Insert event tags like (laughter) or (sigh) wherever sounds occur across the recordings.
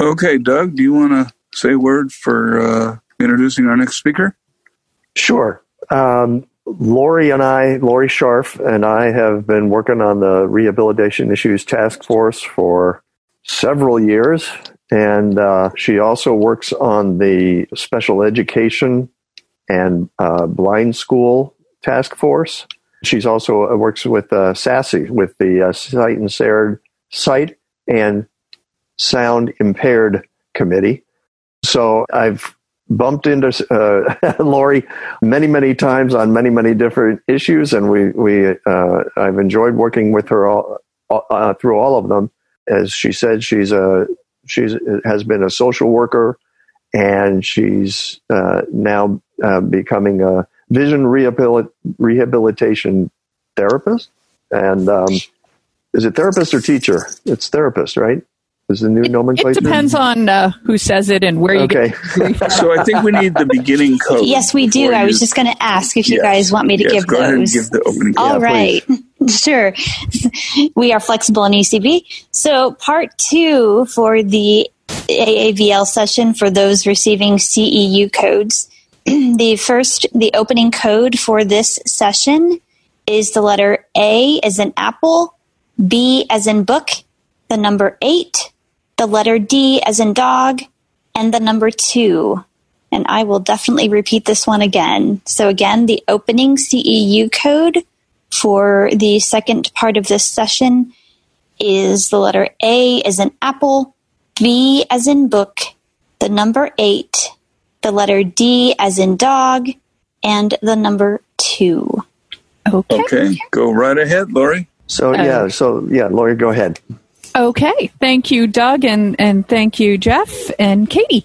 Okay, Doug, do you want to say a word for uh, introducing our next speaker? Sure. Um, Lori and I, Lori Scharff and I have been working on the Rehabilitation Issues Task Force for several years. And uh, she also works on the Special Education and uh, Blind School Task Force. She's also uh, works with uh, SASI, with the uh, Sight and Impaired, Sight and Sound Impaired Committee. So I've bumped into uh, (laughs) Lori many, many times on many, many different issues, and we we uh, I've enjoyed working with her all, uh, through all of them. As she said, she's a she's has been a social worker, and she's uh, now uh, becoming a vision rehabilit- rehabilitation therapist. And um, is it therapist or teacher? It's therapist, right? Is the new it, nomenclature? It depends on uh, who says it and where you okay. get (laughs) so I think we need the beginning (laughs) code. Yes, we do. I was just going to ask if you yes. guys want me to yes, give go those. Ahead and give the opening code. All yeah, right. (laughs) sure. we are flexible in ACB. So part two for the AAVL session for those receiving CEU codes. (clears throat) the first, the opening code for this session is the letter A as in apple, B as in book, the number eight, the letter D as in dog, and the number two. And I will definitely repeat this one again. So, again, the opening CEU code for the second part of this session is the letter A as in apple, B as in book, the number eight, the letter D as in dog, and the number two. Okay. Okay, go right ahead, Lori. So Uh, yeah, so yeah, Lori, go ahead. Okay. Thank you, Doug, and, and thank you, Jeff and Katie.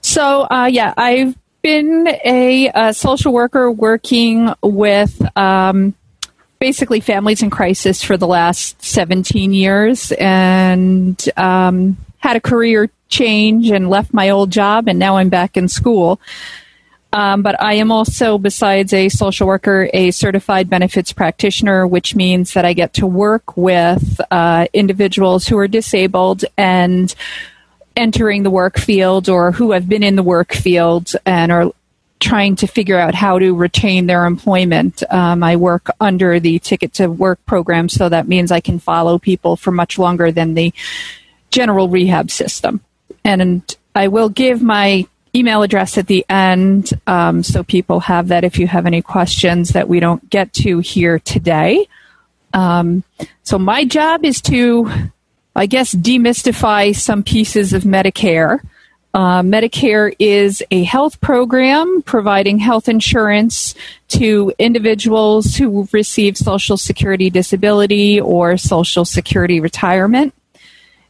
So, uh, yeah, I've been a, a social worker working with um, basically families in crisis for the last 17 years and um, had a career change and left my old job, and now I'm back in school. Um, but I am also, besides a social worker, a certified benefits practitioner, which means that I get to work with uh, individuals who are disabled and entering the work field or who have been in the work field and are trying to figure out how to retain their employment. Um, I work under the Ticket to Work program, so that means I can follow people for much longer than the general rehab system. And I will give my email address at the end um, so people have that if you have any questions that we don't get to here today. Um, so my job is to, I guess, demystify some pieces of Medicare. Uh, Medicare is a health program providing health insurance to individuals who receive Social Security disability or Social Security retirement.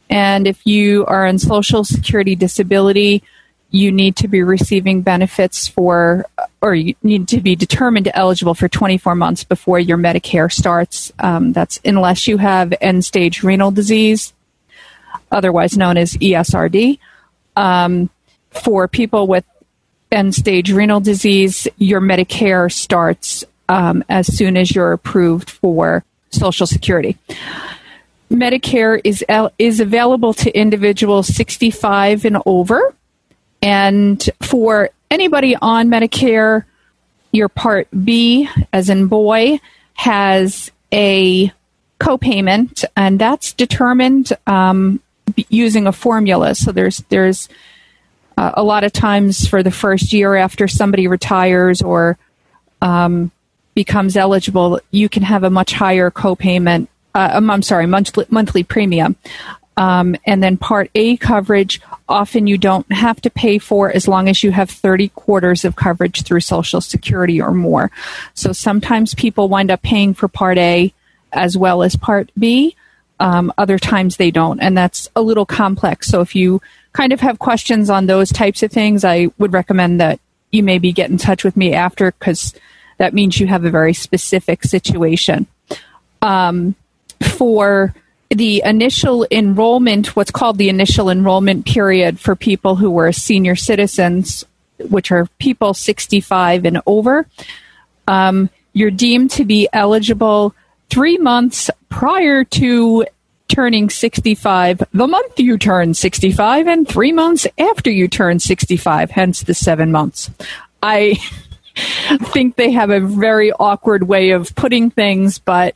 And if you are on Social Security disability, you need to be receiving benefits for, or you need to be determined eligible for 24 months before your Medicare starts. Um, that's unless you have end stage renal disease, otherwise known as ESRD. Um, for people with end stage renal disease, your Medicare starts um, as soon as you're approved for Social Security. Medicare is is available to individuals 65 and over. And for anybody on Medicare, your Part B, as in boy, has a copayment, and that's determined um, using a formula. So there's there's uh, a lot of times for the first year after somebody retires or um, becomes eligible, you can have a much higher copayment. Uh, I'm sorry, monthly monthly premium. Um, and then Part A coverage, often you don't have to pay for as long as you have 30 quarters of coverage through Social Security or more. So sometimes people wind up paying for Part A as well as Part B. Um, other times they don't, and that's a little complex. So if you kind of have questions on those types of things, I would recommend that you maybe get in touch with me after because that means you have a very specific situation. Um, for the initial enrollment, what's called the initial enrollment period for people who were senior citizens, which are people 65 and over, um, you're deemed to be eligible three months prior to turning 65 the month you turn 65 and three months after you turn 65, hence the seven months. I (laughs) think they have a very awkward way of putting things, but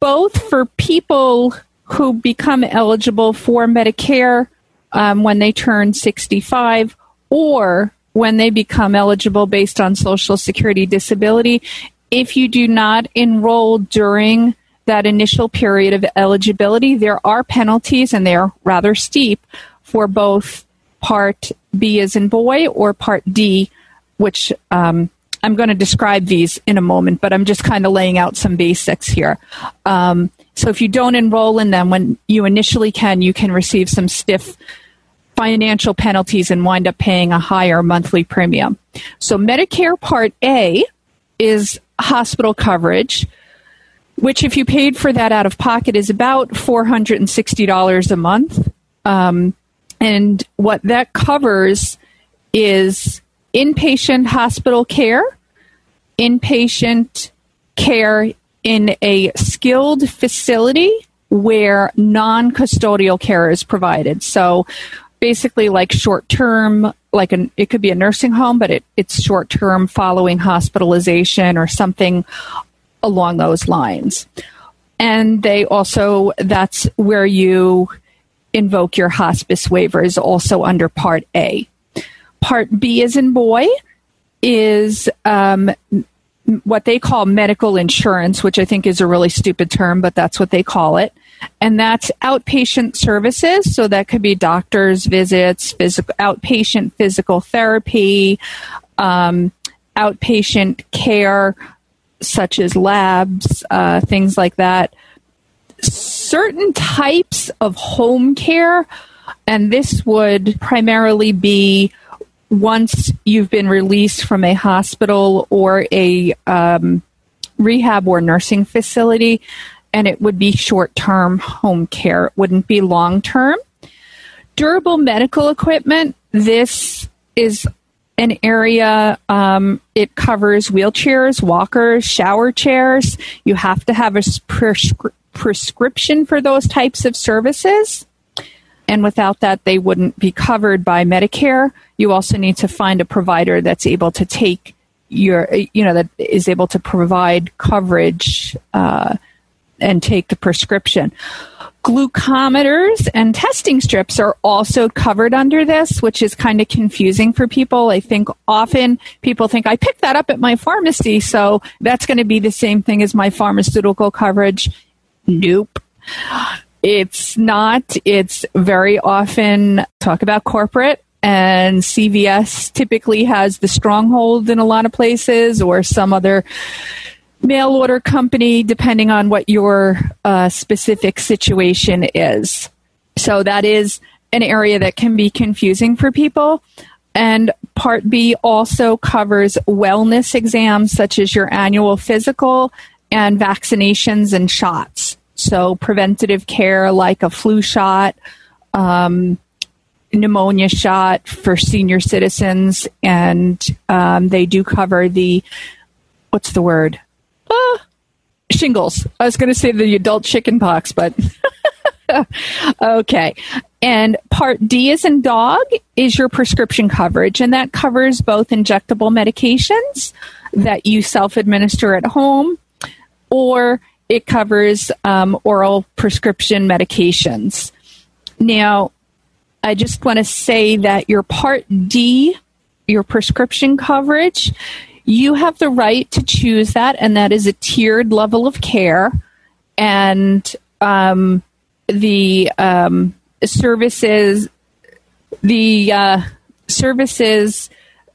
both for people who become eligible for Medicare um, when they turn 65 or when they become eligible based on Social Security disability, if you do not enroll during that initial period of eligibility, there are penalties and they are rather steep for both Part B as in boy or Part D, which um, I'm going to describe these in a moment, but I'm just kind of laying out some basics here. Um, so if you don't enroll in them when you initially can, you can receive some stiff financial penalties and wind up paying a higher monthly premium. So Medicare Part A is hospital coverage, which if you paid for that out of pocket is about $460 a month. Um, and what that covers is inpatient hospital care, inpatient care in a skilled facility where non custodial care is provided. So basically, like short term, like an, it could be a nursing home, but it, it's short term following hospitalization or something along those lines. And they also, that's where you invoke your hospice waiver, is also under Part A. Part B, is in boy, is um, what they call medical insurance, which I think is a really stupid term, but that's what they call it. And that's outpatient services. So that could be doctor's visits, physical, outpatient physical therapy, um, outpatient care, such as labs, uh, things like that. Certain types of home care, and this would primarily be once you've been released from a hospital or a um, rehab or nursing facility, and it would be short term home care. It wouldn't be long term. Durable medical equipment, this is an area, um, it covers wheelchairs, walkers, shower chairs. You have to have a prescri- prescription for those types of services and without that, they wouldn't be covered by Medicare. You also need to find a provider that's able to take your, you know, that is able to provide coverage uh, and take the prescription. Glucometers and testing strips are also covered under this, which is kind of confusing for people. I think often people think I picked that up at my pharmacy, so that's going to be the same thing as my pharmaceutical coverage. Nope. It's not. It's very often talk about corporate and CVS typically has the stronghold in a lot of places or some other mail order company, depending on what your uh, specific situation is. So that is an area that can be confusing for people. And Part B also covers wellness exams such as your annual physical and vaccinations and shots. So preventative care like a flu shot, um, pneumonia shot for senior citizens, and um, they do cover the what's the word? Ah, shingles. I was going to say the adult chicken pox, but (laughs) okay. And part D is in dog is your prescription coverage, and that covers both injectable medications that you self administer at home or it covers um, oral prescription medications. Now, I just want to say that your Part D, your prescription coverage, you have the right to choose that, and that is a tiered level of care. And um, the um, services, the uh, services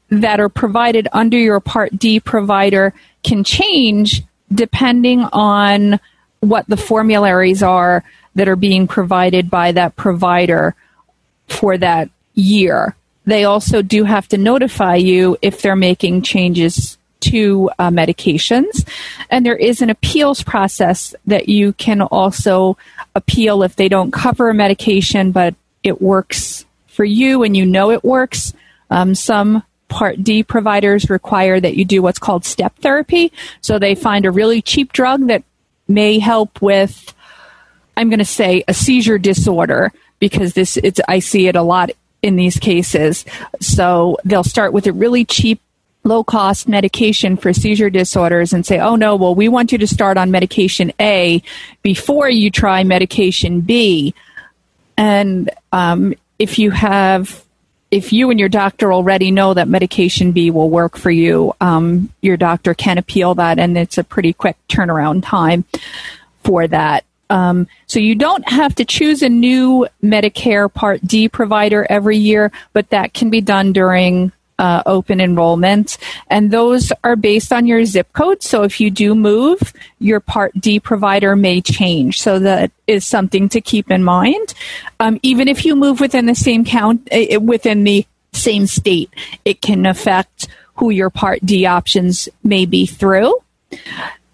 that are provided under your Part D provider can change depending on what the formularies are that are being provided by that provider for that year. They also do have to notify you if they're making changes to uh, medications. And there is an appeals process that you can also appeal if they don't cover a medication, but it works for you and you know it works. Um, some Part D providers require that you do what's called step therapy. So they find a really cheap drug that may help with I'm going to say a seizure disorder because this it's I see it a lot in these cases. So they'll start with a really cheap low cost medication for seizure disorders and say, oh no, well, we want you to start on medication A before you try medication B. And um, if you have, if you and your doctor already know that medication B will work for you, um, your doctor can appeal that, and it's a pretty quick turnaround time for that. Um, so you don't have to choose a new Medicare Part D provider every year, but that can be done during uh, open enrollment. And those are based on your zip code. So if you do move, your Part D provider may change. So that is something to keep in mind. Um, even if you move within the same count, uh, within the same state, it can affect who your Part D options may be through.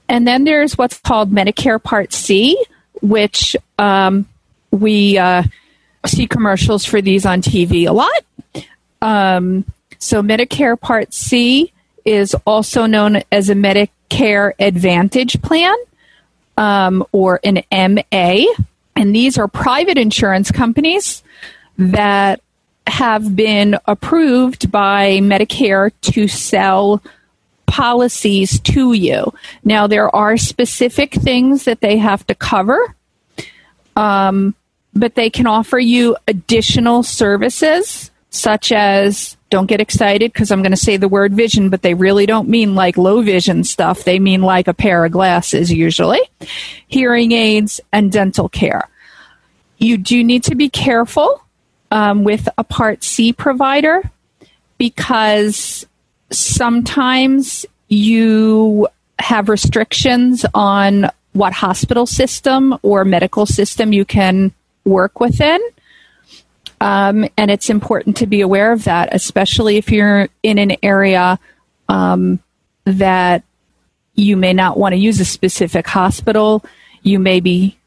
And then there's what's called Medicare Part C, which um, we uh, see commercials for these on TV a lot. Um, so Medicare Part C is also known as a Medicare Advantage plan um, or an MA. And these are private insurance companies that have been approved by Medicare to sell policies to you. Now, there are specific things that they have to cover, um, but they can offer you additional services such as don't get excited because I'm going to say the word vision, but they really don't mean like low vision stuff. They mean like a pair of glasses usually, hearing aids, and dental care. You do need to be careful um, with a Part C provider because sometimes you have restrictions on what hospital system or medical system you can work within. Um, and it's important to be aware of that, especially if you're in an area um, that you may not want to use a specific hospital. You may be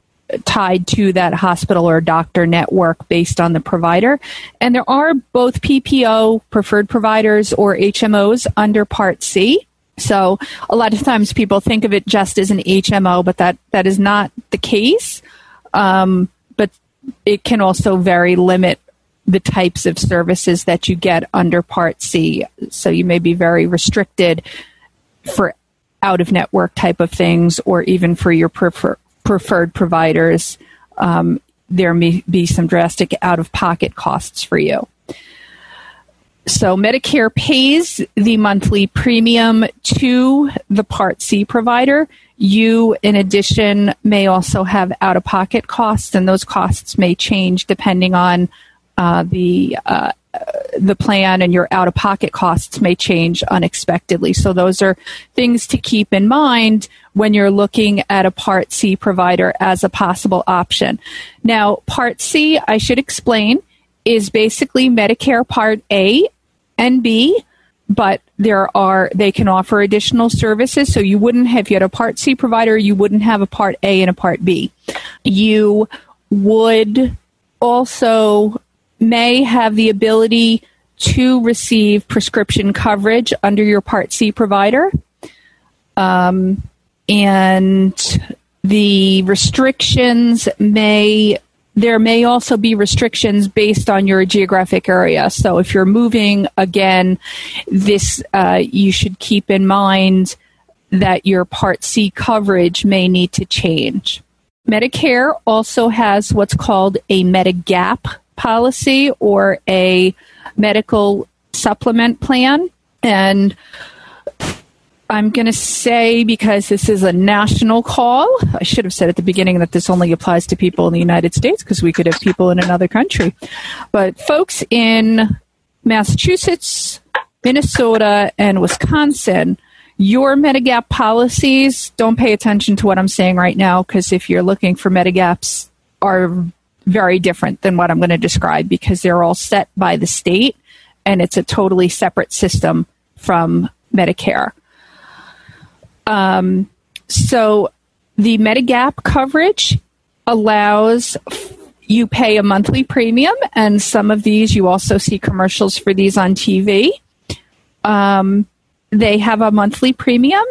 tied to that hospital or doctor network based on the provider. And there are both PPO, preferred providers, or HMOs under Part C. So a lot of times people think of it just as an HMO, but that, that is not the case. Um, it can also very limit the types of services that you get under Part C. So you may be very restricted for out of network type of things or even for your prefer- preferred providers. Um, there may be some drastic out of pocket costs for you. So Medicare pays the monthly premium to the Part C provider. You, in addition, may also have out of pocket costs, and those costs may change depending on uh, the uh, the plan and your out of pocket costs may change unexpectedly. So those are things to keep in mind when you're looking at a Part C provider as a possible option. Now, Part C, I should explain, is basically Medicare Part A and B but there are they can offer additional services. So you wouldn't have you had a part c provider you wouldn't have a part a and a part b. You would also may have the ability to receive prescription coverage under your part c provider. Um, and the restrictions may there may also be restrictions based on your geographic area. So if you're moving again, this uh, you should keep in mind that your Part C coverage may need to change. Medicare also has what's called a Medigap policy or a medical supplement plan. And I'm going to say, because this is a national call, I should have said at the beginning that this only applies to people in the United States because we could have people in another country. But folks in Massachusetts, Minnesota, and Wisconsin, your Medigap policies, don't pay attention to what I'm saying right now because if you're looking for Medigaps, are very different than what I'm going to describe because they're all set by the state and it's a totally separate system from Medicare. Um, so the Medigap coverage allows you pay a monthly premium, and some of these you also see commercials for these on TV. Um, they have a monthly premium,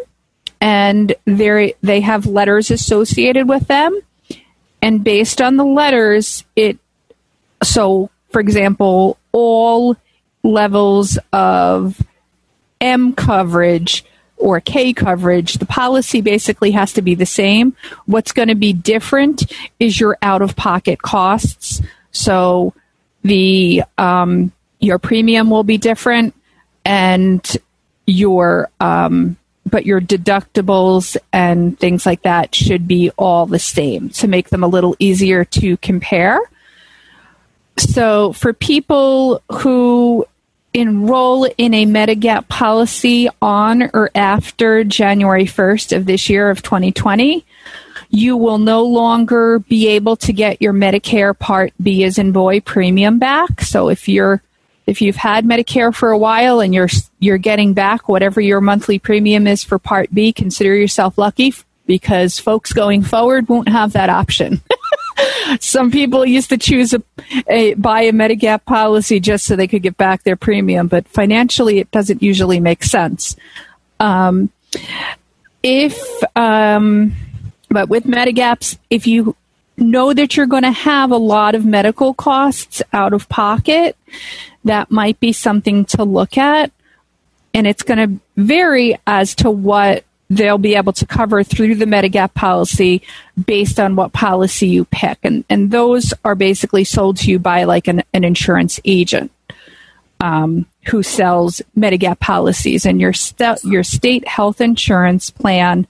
and they they have letters associated with them, and based on the letters, it so for example, all levels of M coverage or K coverage, the policy basically has to be the same. What's going to be different is your out of pocket costs. So the um, your premium will be different, and your um, but your deductibles and things like that should be all the same to make them a little easier to compare. So for people who enroll in a Medigap policy on or after January 1st of this year of 2020, you will no longer be able to get your Medicare Part B as in boy premium back. So if you're if you've had Medicare for a while and you're you're getting back whatever your monthly premium is for Part B, consider yourself lucky because folks going forward won't have that option. (laughs) Some people used to choose a, a buy a Medigap policy just so they could get back their premium, but financially it doesn't usually make sense. Um, if um, but with Medigaps, if you know that you're going to have a lot of medical costs out of pocket, that might be something to look at. And it's going to vary as to what they'll be able to cover through the Medigap policy based on what policy you pick. And, and those are basically sold to you by like an, an insurance agent um, who sells Medigap policies. And your, st- your state health insurance plan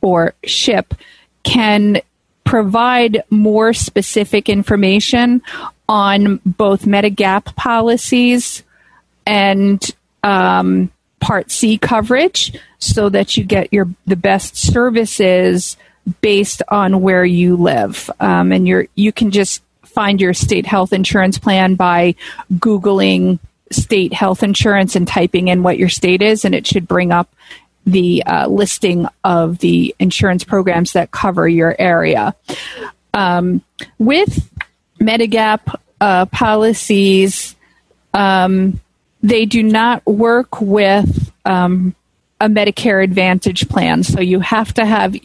or SHIP can provide more specific information on both Medigap policies and um, Part C coverage so that you get your the best services based on where you live. Um, and you you can just find your state health insurance plan by Googling state health insurance and typing in what your state is, and it should bring up the uh, listing of the insurance programs that cover your area. Um, with Medigap uh, policies, um, they do not work with um, a Medicare Advantage plan. So you have to have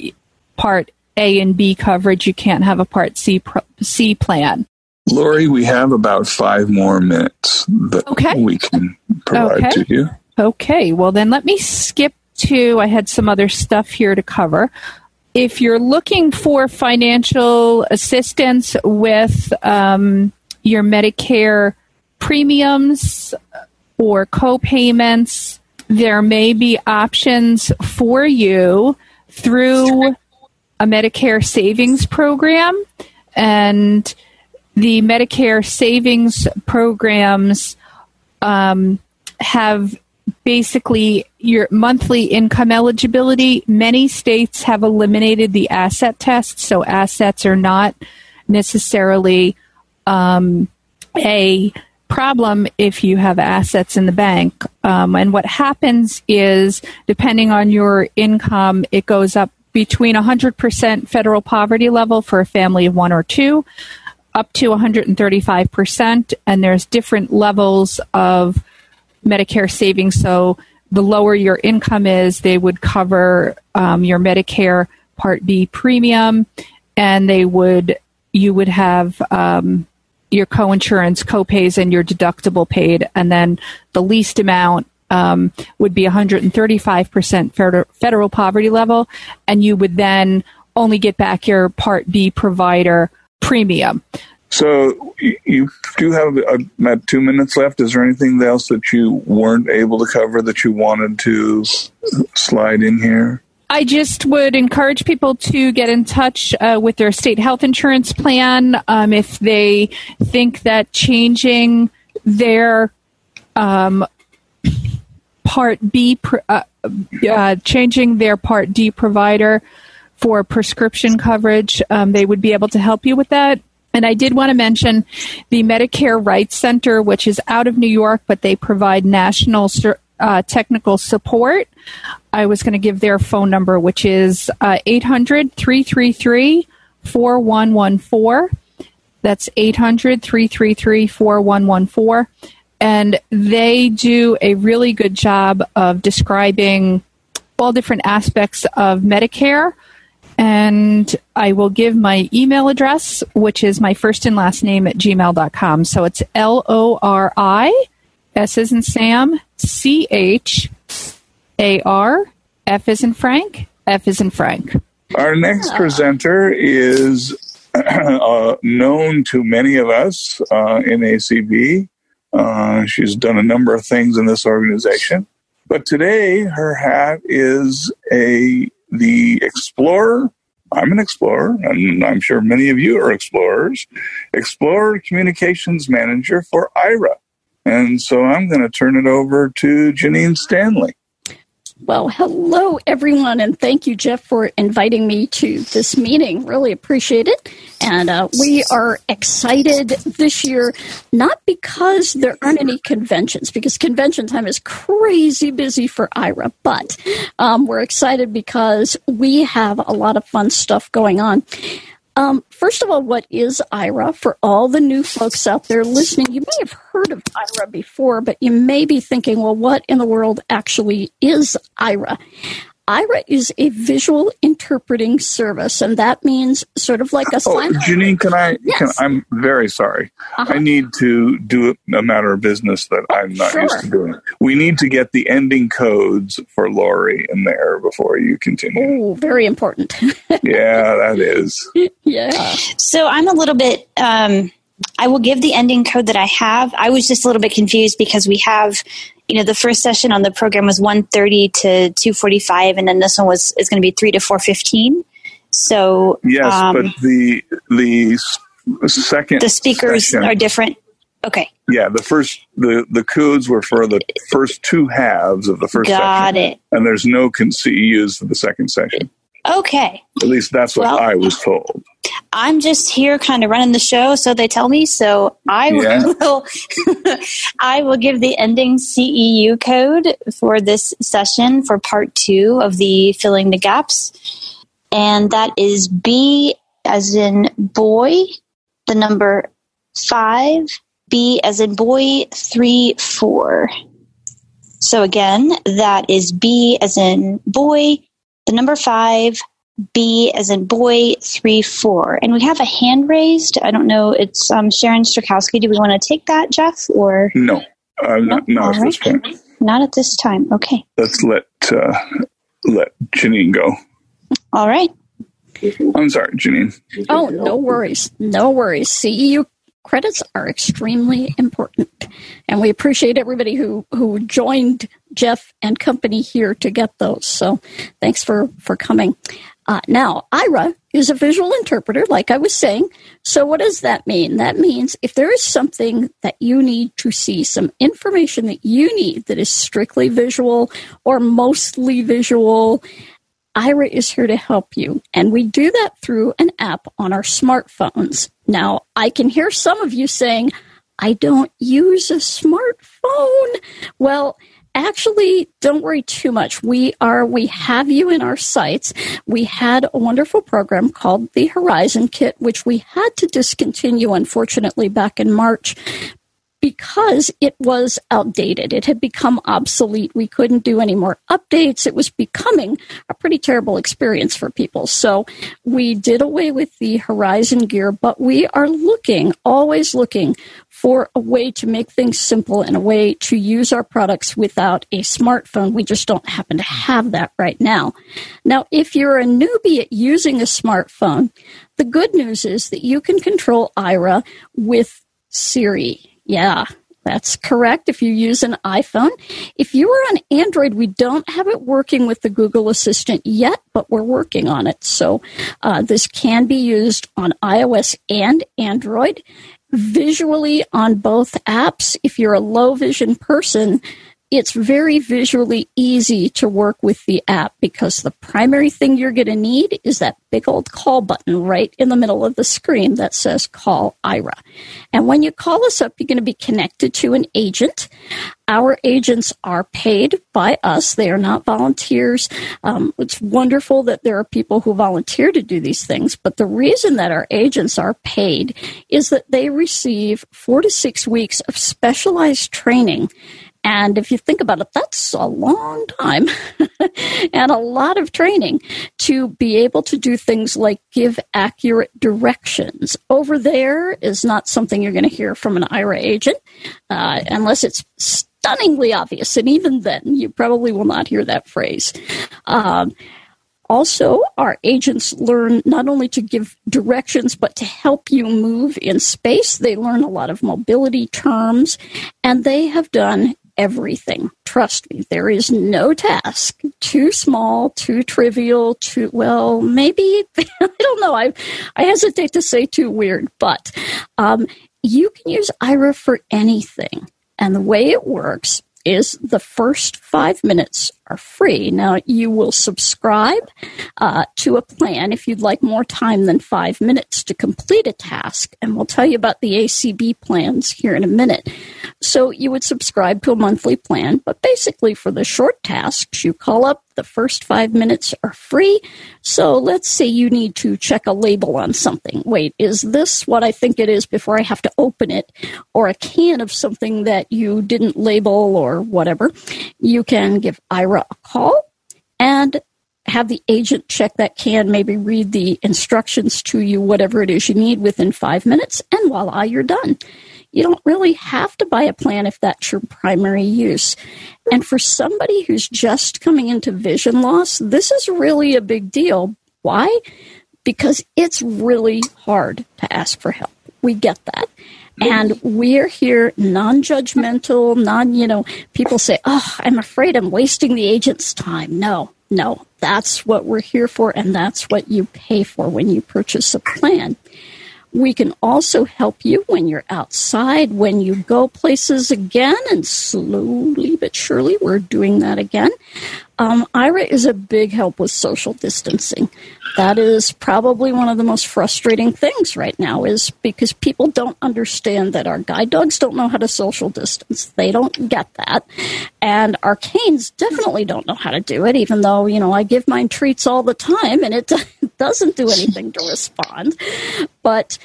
Part A and B coverage. You can't have a Part C C plan. Lori, we have about five more minutes that okay. we can provide okay. to you. Okay. Well, then let me skip to. I had some other stuff here to cover. If you're looking for financial assistance with um, your Medicare premiums or co-payments, there may be options for you through a Medicare savings program. And the Medicare savings programs um, have basically your monthly income eligibility. Many states have eliminated the asset test, so assets are not necessarily um, a problem if you have assets in the bank. Um, and what happens is, depending on your income, it goes up between 100% federal poverty level for a family of one or two, up to 135%. And there's different levels of Medicare savings. So the lower your income is, they would cover um, your Medicare Part B premium, and they would you would have um, your co-insurance co-pays and your deductible paid, and then the least amount um, would be 135% federal, federal poverty level, and you would then only get back your Part B provider premium. So you do have about two minutes left. Is there anything else that you weren't able to cover that you wanted to slide in here? I just would encourage people to get in touch uh, with their state health insurance plan um, if they think that changing their um, Part B, uh, uh, changing their Part D provider for prescription coverage, um, they would be able to help you with that. And I did want to mention the Medicare Rights Center, which is out of New York, but they provide national uh, technical support. I was going to give their phone number, which is uh, 800 333 4114. That's 800 333 4114. And they do a really good job of describing all different aspects of Medicare And I will give my email address, which is my first and last name at gmail.com. So it's L O R I, S is in Sam, C H A R, F is in Frank, F is in Frank. Our next presenter is (clears throat) uh, known to many of us uh, in ACB. Uh, she's done a number of things in this organization, but today her hat is a the explorer. I'm an explorer, and I'm sure many of you are explorers. Explorer Communications Manager for Aira. And so I'm going to turn it over to Jenine Stanley. Well, hello, everyone, and thank you, Jeff, for inviting me to this meeting. Really appreciate it. And uh, we are excited this year, not because there aren't any conventions, because convention time is crazy busy for Aira, but um, we're excited because we have a lot of fun stuff going on. Um, first of all, what is Aira? For all the new folks out there listening, you may have heard of Aira before, but you may be thinking, well, what in the world actually is Aira? Aira is a visual interpreting service, and that means sort of like a oh, sign. Jenine, can I? Yes. Can, I'm very sorry. Uh-huh. I need to do a matter of business that I'm not Sure. used to doing. We need to get the ending codes for Lori in there before you continue. Oh, very important. (laughs) yeah, that is. yeah. So I'm a little bit. Um, I will give the ending code that I have. I was just a little bit confused because we have, you know, the first session on the program was 1:30 to 2:45, and then this one was is going to be 3 to 4:15. So Yes, um, but the the second the speakers session- are different. Okay, Yeah, the first the the codes were for the first two halves of the first got session, it. and there's no con- CEUs for the second session. Okay, At least that's what Well- I was told. I'm just here kind of running the show, so they tell me. So I Yeah. (laughs) will, (laughs) I will give the ending CEU code for this session for part two of the filling the gaps, and that is B as in boy, the number five, B as in boy, three, four. So again, that is B as in boy, the number five, B as in boy, three, four. And we have a hand raised. I don't know. It's um, Sharon Strakowski. Do we want to take that, Jeff, or No, uh, not, not at this point. not at this time? Okay. Let's let uh, let Jenine go. All right. I'm sorry, Jenine. Oh, no worries. No worries. CEU credits are extremely important. And we appreciate everybody who, who joined Jeff and company here to get those. So thanks for, for coming. Uh, now, Aira is a visual interpreter, like I was saying. So, what does that mean? That means if there is something that you need to see, some information that you need that is strictly visual or mostly visual, Aira is here to help you. And we do that through an app on our smartphones. Now, I can hear some of you saying, I don't use a smartphone. Well, actually don't worry too much. We are we have you in our sights we had a wonderful program called the horizon kit which we had to discontinue unfortunately back in march because it was outdated. It had become obsolete. We couldn't do any more updates. It was becoming a pretty terrible experience for people. So we did away with the Horizon gear, but we are looking, always looking for a way to make things simple and a way to use our products without a smartphone. We just don't happen to have that right now. Now, if you're a newbie at using a smartphone, the good news is that you can control Aira with Siri. Yeah, that's correct if you use an iPhone. If you are on Android, we don't have it working with the Google Assistant yet, but we're working on it. So uh, this can be used on iOS and Android. Visually on both apps, if you're a low vision person, it's very visually easy to work with the app because the primary thing you're going to need is that big old call button right in the middle of the screen that says call Aira. And when you call us up, you're going to be connected to an agent. Our agents are paid by us. They are not volunteers. Um, it's wonderful that there are people who volunteer to do these things, but the reason that our agents are paid is that they receive four to six weeks of specialized training And if you think about it, that's a long time (laughs) and a lot of training to be able to do things like give accurate directions. Over there is not something you're going to hear from an Aira agent uh, unless it's stunningly obvious. And even then, you probably will not hear that phrase. Um, also, our agents learn not only to give directions, but to help you move in space. They learn a lot of mobility terms, and they have done everything. Trust me, there is no task too small, too trivial, too, well, maybe, (laughs) I don't know. I, I hesitate to say too weird, but um, you can use Aira for anything. And the way it works is the first five minutes are free. Now, you will subscribe uh, to a plan if you'd like more time than five minutes to complete a task, and we'll tell you about the ACB plans here in a minute. So, you would subscribe to a monthly plan, but basically, for the short tasks, you call up the first five minutes are free. So let's say you need to check a label on something. Wait, is this what I think it is before I have to open it? Or a can of something that you didn't label or whatever. You can give A call and have the agent check that can, maybe read the instructions to you, whatever it is you need within five minutes, and voila, you're done you don't really have to buy a plan if that's your primary use. And for somebody who's just coming into vision loss, this is really a big deal. Why? Because it's really hard to ask for help. We get that. And we're here non judgmental, non, you know, people say, oh, I'm afraid I'm wasting the agent's time. No, no, that's what we're here for, and that's what you pay for when you purchase a plan. We can also help you when you're outside, when you go places again, and slowly but surely we're doing that again. Um, Aira is a big help with social distancing. That is probably one of the most frustrating things right now, is because people don't understand that our guide dogs don't know how to social distance. They don't get that, and our canes definitely don't know how to do it. Even though you know I give mine treats all the time, and it (laughs) doesn't do anything to respond. But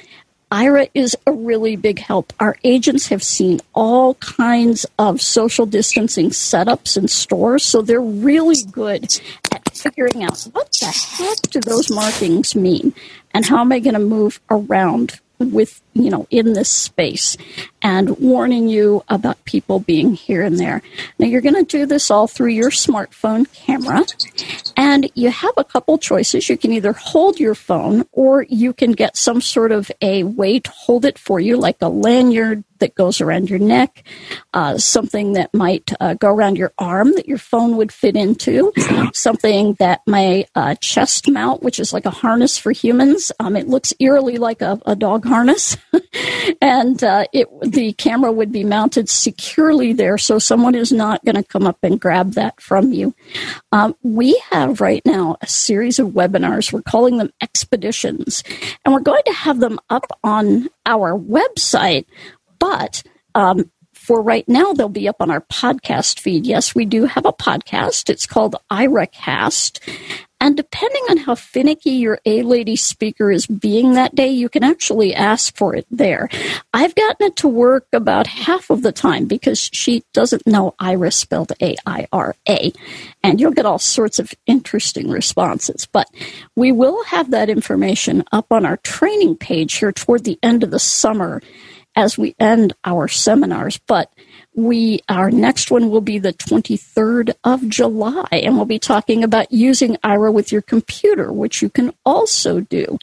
Aira is a really big help. Our agents have seen all kinds of social distancing setups in stores, so they're really good at figuring out what the heck do those markings mean and how am I going to move around with you know in this space and warning you about people being here and there. Now you're going to do this all through your smartphone camera and you have a couple choices. You can either hold your phone or you can get some sort of a way to hold it for you like a lanyard that goes around your neck, uh, something that might uh, go around your arm that your phone would fit into, something that may uh, chest mount, which is like a harness for humans. Um, it looks eerily like a, a dog harness, (laughs) (laughs) and uh, it the camera would be mounted securely there, so someone is not going to come up and grab that from you. Um, we have right now a series of webinars. We're calling them expeditions, and we're going to have them up on our website but um, for right now, they'll be up on our podcast feed. Yes, we do have a podcast. It's called IRAcast. And depending on how finicky your A lady speaker is being that day, you can actually ask for it there. I've gotten it to work about half of the time because she doesn't know Aira spelled A I R A. And you'll get all sorts of interesting responses. But we will have that information up on our training page here toward the end of the summer as we end our seminars. But we our next one will be the 23rd of July, and we'll be talking about using Aira with your computer, which you can also do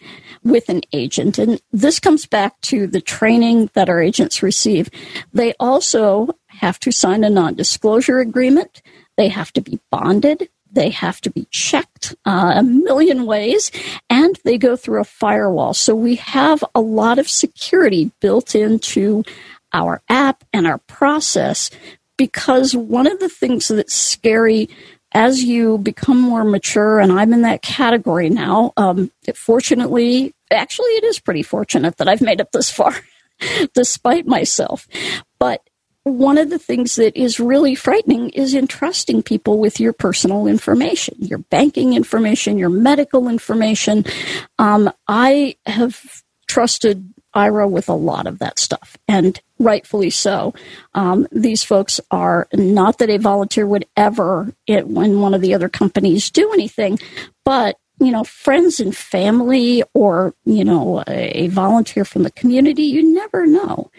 with an agent. And this comes back to the training that our agents receive. They also have to sign a non-disclosure agreement. They have to be bonded. They have to be checked uh, a million ways, and they go through a firewall. So we have a lot of security built into our app and our process because one of the things that's scary as you become more mature, and I'm in that category now, um, fortunately, actually, it is pretty fortunate that I've made it this far, (laughs) despite myself. But one of the things that is really frightening is entrusting people with your personal information, your banking information, your medical information. Um, I have trusted Aira with a lot of that stuff, and rightfully so. Um, these folks are not that a volunteer would ever, it, when one of the other companies do anything, but you know, friends and family or, you know, a volunteer from the community, you never know.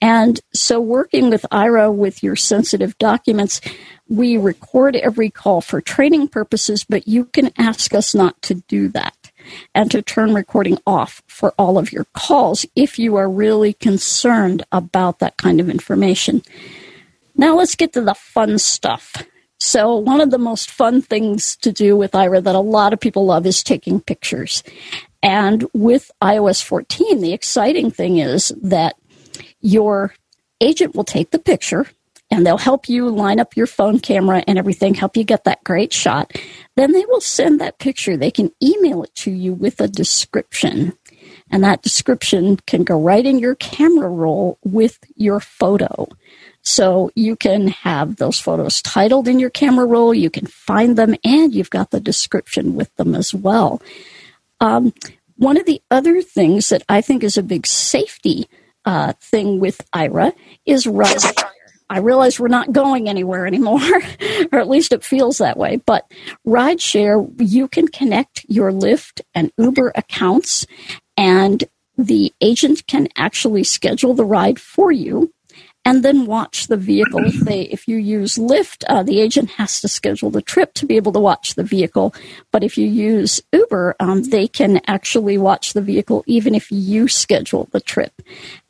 And so working with Aira with your sensitive documents, we record every call for training purposes, but you can ask us not to do that and to turn recording off for all of your calls if you are really concerned about that kind of information. Now let's get to the fun stuff. So, one of the most fun things to do with Aira that a lot of people love is taking pictures. And with iOS 14, the exciting thing is that your agent will take the picture and they'll help you line up your phone camera and everything, help you get that great shot. Then they will send that picture. They can email it to you with a description. And that description can go right in your camera roll with your photo. So you can have those photos titled in your camera roll, you can find them, and you've got the description with them as well. Um, one of the other things that I think is a big safety uh, thing with Aira is rideshare. I realize we're not going anywhere anymore, (laughs) or at least it feels that way. But rideshare, you can connect your Lyft and Uber accounts, and the agent can actually schedule the ride for you and then watch the vehicle. (clears throat) If they, if you use Lyft, uh, the agent has to schedule the trip to be able to watch the vehicle. But if you use Uber, um, they can actually watch the vehicle even if you schedule the trip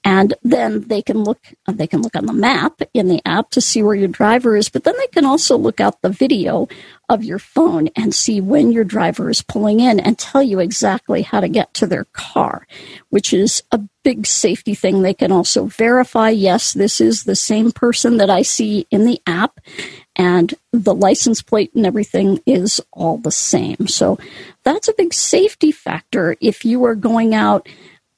and then they can look uh, they can look on the map in the app to see where your driver is but then they can also look out the video of your phone and see when your driver is pulling in and tell you exactly how to get to their car which is a big safety thing. They can also verify yes this is the same person that i see in the app and the license plate and everything is all the same. So that's a big safety factor if you are going out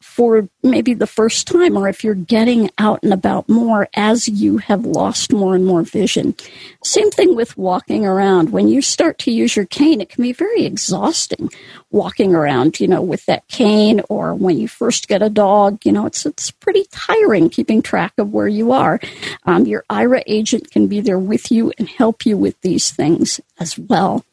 for maybe the first time or if you're getting out and about more as you have lost more and more vision. Same thing with walking around. When you start to use your cane, it can be very exhausting walking around, you know, with that cane or when you first get a dog, you know, it's, it's pretty tiring keeping track of where you are. Um, your Aira agent can be there with you and help you with these things as well.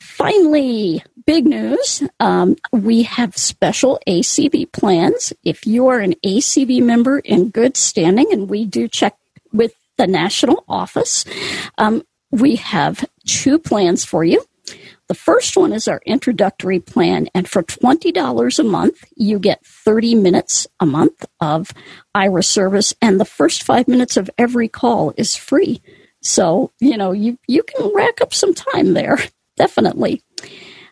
Finally, big news um, we have special ACB plans. If you are an ACB member in good standing, and we do check with the national office, um, we have two plans for you. The first one is our introductory plan, and for $20 a month, you get 30 minutes a month of Aira service, and the first five minutes of every call is free. So, you know, you, you can rack up some time there definitely.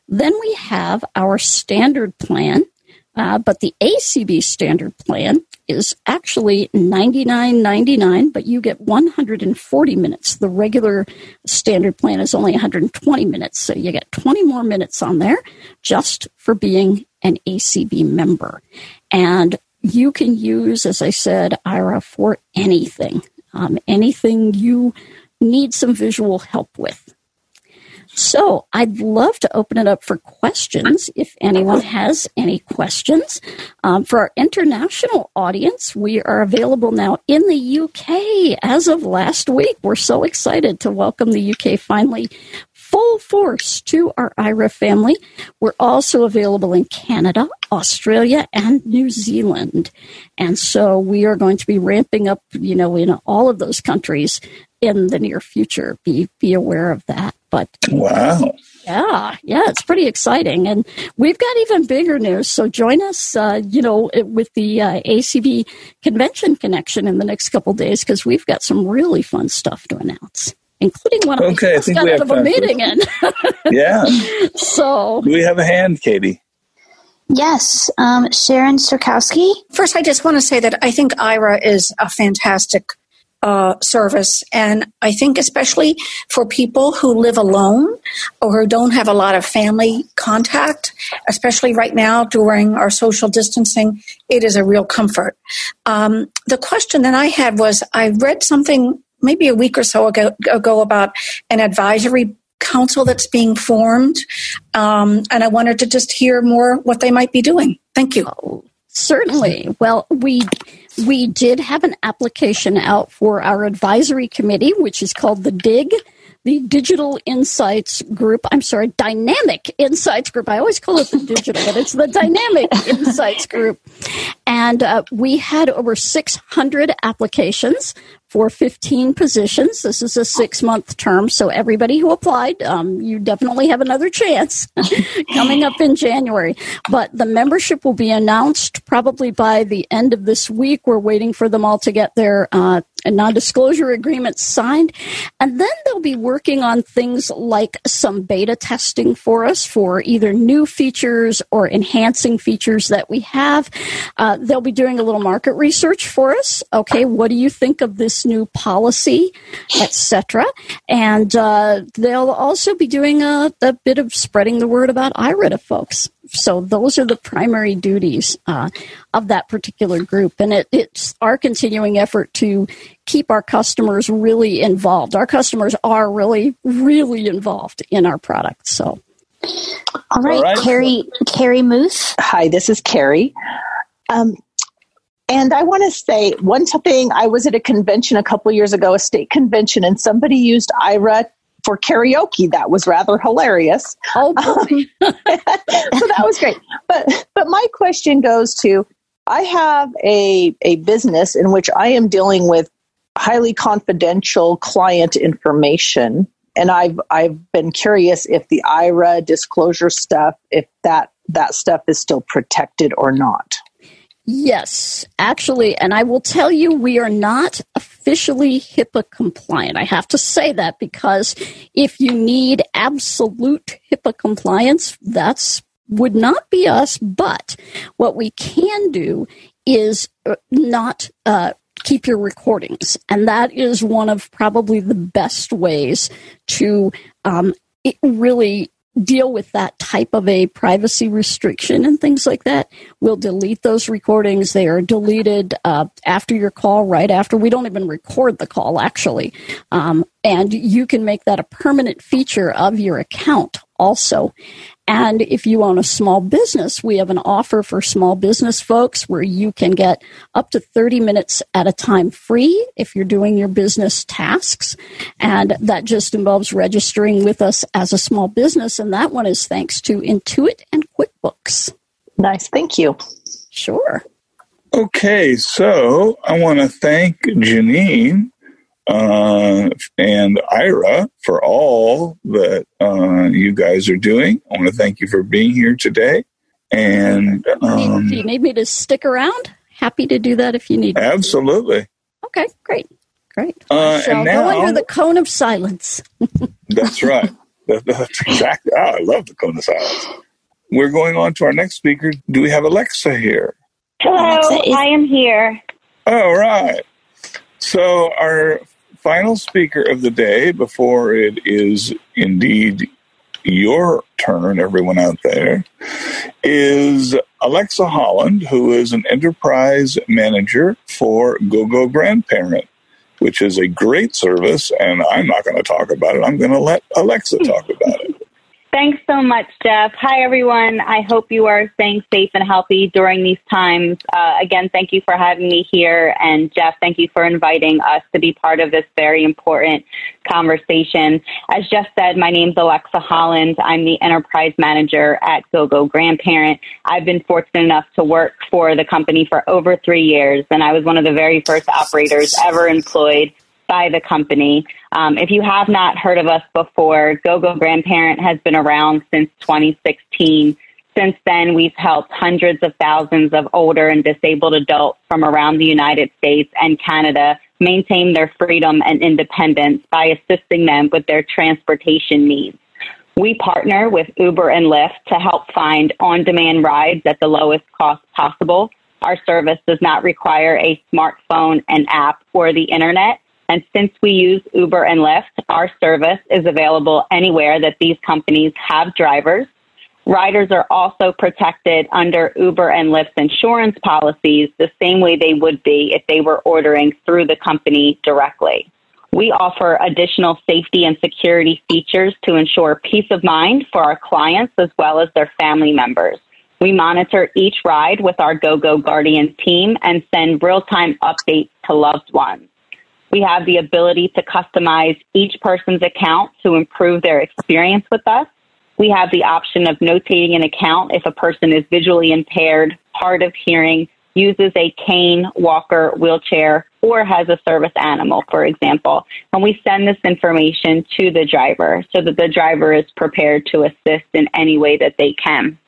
Then we have our standard plan, uh, but the ACB standard plan is actually $99.99, but you get 140 minutes. The regular standard plan is only 120 minutes, so you get 20 more minutes on there just for being an ACB member. And you can use, as I said, Aira for anything, um, anything you need some visual help with. So I'd love to open it up for questions if anyone has any questions. Um, for our international audience, we are available now in the UK as of last week. We're so excited to welcome the UK finally full force to our Aira family. We're also available in Canada, Australia, and New Zealand. And so we are going to be ramping up, you know, in all of those countries in the near future. Be be aware of that. But wow. Yeah, yeah, it's pretty exciting, and we've got even bigger news. So join us, uh, you know, with the uh, ACB convention connection in the next couple days because we've got some really fun stuff to announce, including one okay, I just got out of a meeting in. (laughs) yeah. So do we have a hand, Katie? Yes, um, Sharon Sturkowski. First, I just want to say that I think Aira is a fantastic uh, service. And I think, especially for people who live alone or who don't have a lot of family contact, especially right now during our social distancing, it is a real comfort. Um, the question that I had was I read something maybe a week or so ago, ago about an advisory council that's being formed. Um, and I wanted to just hear more what they might be doing. Thank you. Certainly. Well, we we did have an application out for our advisory committee, which is called the DIG, the Digital Insights Group. I'm sorry, Dynamic Insights Group. I always call it the digital, but it's the Dynamic (laughs) Insights Group. And uh, we had over 600 applications for 15 positions. This is a six month term, so everybody who applied, um, you definitely have another chance (laughs) coming up in January. But the membership will be announced probably by the end of this week. We're waiting for them all to get their uh, non disclosure agreements signed. And then they'll be working on things like some beta testing for us for either new features or enhancing features that we have. Uh, they'll be doing a little market research for us. Okay, what do you think of this new policy, etc. And uh, they'll also be doing a, a, bit of spreading the word about to folks. So those are the primary duties uh, of that particular group, and it, it's our continuing effort to keep our customers really involved. Our customers are really, really involved in our product. So. All right, All right. Carrie, Carrie Moose. Hi, this is Carrie. Um, and I want to say one thing I was at a convention a couple years ago, a state convention, and somebody used Aira for karaoke. That was rather hilarious. Oh, um, (laughs) so that was great. But but my question goes to I have a a business in which I am dealing with highly confidential client information and I've I've been curious if the Aira disclosure stuff if that that stuff is still protected or not. Yes, actually, and I will tell you, we are not officially HIPAA compliant. I have to say that because if you need absolute HIPAA compliance, that's would not be us. But what we can do is uh, not uh, keep your recordings, and that is one of probably the best ways to um, really deal with that type of a privacy restriction and things like that. We'll delete those recordings. They are deleted uh, after your call, right after. We don't even record the call, actually. Um, and you can make that a permanent feature of your account also. And if you own a small business, we have an offer for small business folks where you can get up to 30 minutes at a time free if you're doing your business tasks. And that just involves registering with us as a small business. And that one is thanks to Intuit and QuickBooks. Nice. Thank you. Sure. Okay. So I want to thank Jenine uh, and Aira for all that uh, you guys are doing. I want to thank you for being here today. And um, do you need me to stick around? Happy to do that if you need. Absolutely. Me. Okay, great, great. Uh, and now, go under the cone of silence. (laughs) that's right. That, that's exactly. Oh, I love the cone of silence. We're going on to our next speaker. Do we have Alexa here? Hello, I am here. All right. So our final speaker of the day before it is indeed your turn, everyone out there, is Alexa Holland, who is an enterprise manager for GoGo Grandparent, which is a great service. And I'm not going to talk about it. I'm going to let Alexa talk about it. Thanks so much, Jeff. Hi, everyone. I hope you are staying safe and healthy during these times. Uh, again, thank you for having me here. And, Jeff, thank you for inviting us to be part of this very important conversation. As Jeff said, my name is Alexa Holland. I'm the enterprise manager at GoGo Grandparent. I've been fortunate enough to work for the company for over three years, and I was one of the very first operators ever employed by the company. Um, if you have not heard of us before, GoGo Grandparent has been around since 2016. Since then, we've helped hundreds of thousands of older and disabled adults from around the United States and Canada maintain their freedom and independence by assisting them with their transportation needs. We partner with Uber and Lyft to help find on demand rides at the lowest cost possible. Our service does not require a smartphone, an app, or the internet. And since we use Uber and Lyft, our service is available anywhere that these companies have drivers. Riders are also protected under Uber and Lyft's insurance policies the same way they would be if they were ordering through the company directly. We offer additional safety and security features to ensure peace of mind for our clients as well as their family members. We monitor each ride with our GoGo Guardian team and send real time updates to loved ones. We have the ability to customize each person's account to improve their experience with us. We have the option of notating an account if a person is visually impaired, hard of hearing, uses a cane, walker, wheelchair, or has a service animal, for example. And we send this information to the driver so that the driver is prepared to assist in any way that they can.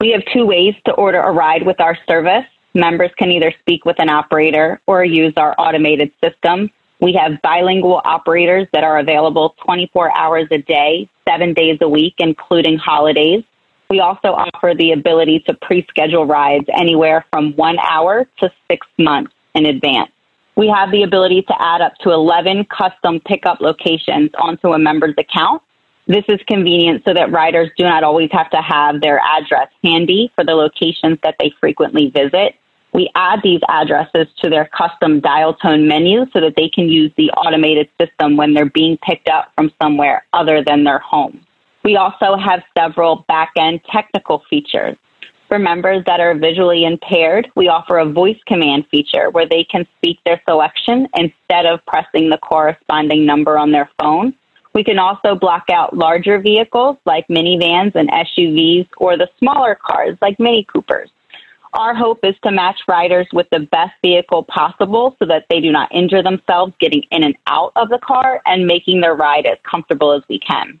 We have two ways to order a ride with our service. Members can either speak with an operator or use our automated system. We have bilingual operators that are available 24 hours a day, seven days a week, including holidays. We also offer the ability to pre-schedule rides anywhere from one hour to six months in advance. We have the ability to add up to 11 custom pickup locations onto a member's account. This is convenient so that riders do not always have to have their address handy for the locations that they frequently visit. We add these addresses to their custom dial tone menu so that they can use the automated system when they're being picked up from somewhere other than their home. We also have several back-end technical features. For members that are visually impaired, we offer a voice command feature where they can speak their selection instead of pressing the corresponding number on their phone. We can also block out larger vehicles like minivans and SUVs or the smaller cars like Mini Coopers. Our hope is to match riders with the best vehicle possible so that they do not injure themselves getting in and out of the car and making their ride as comfortable as we can.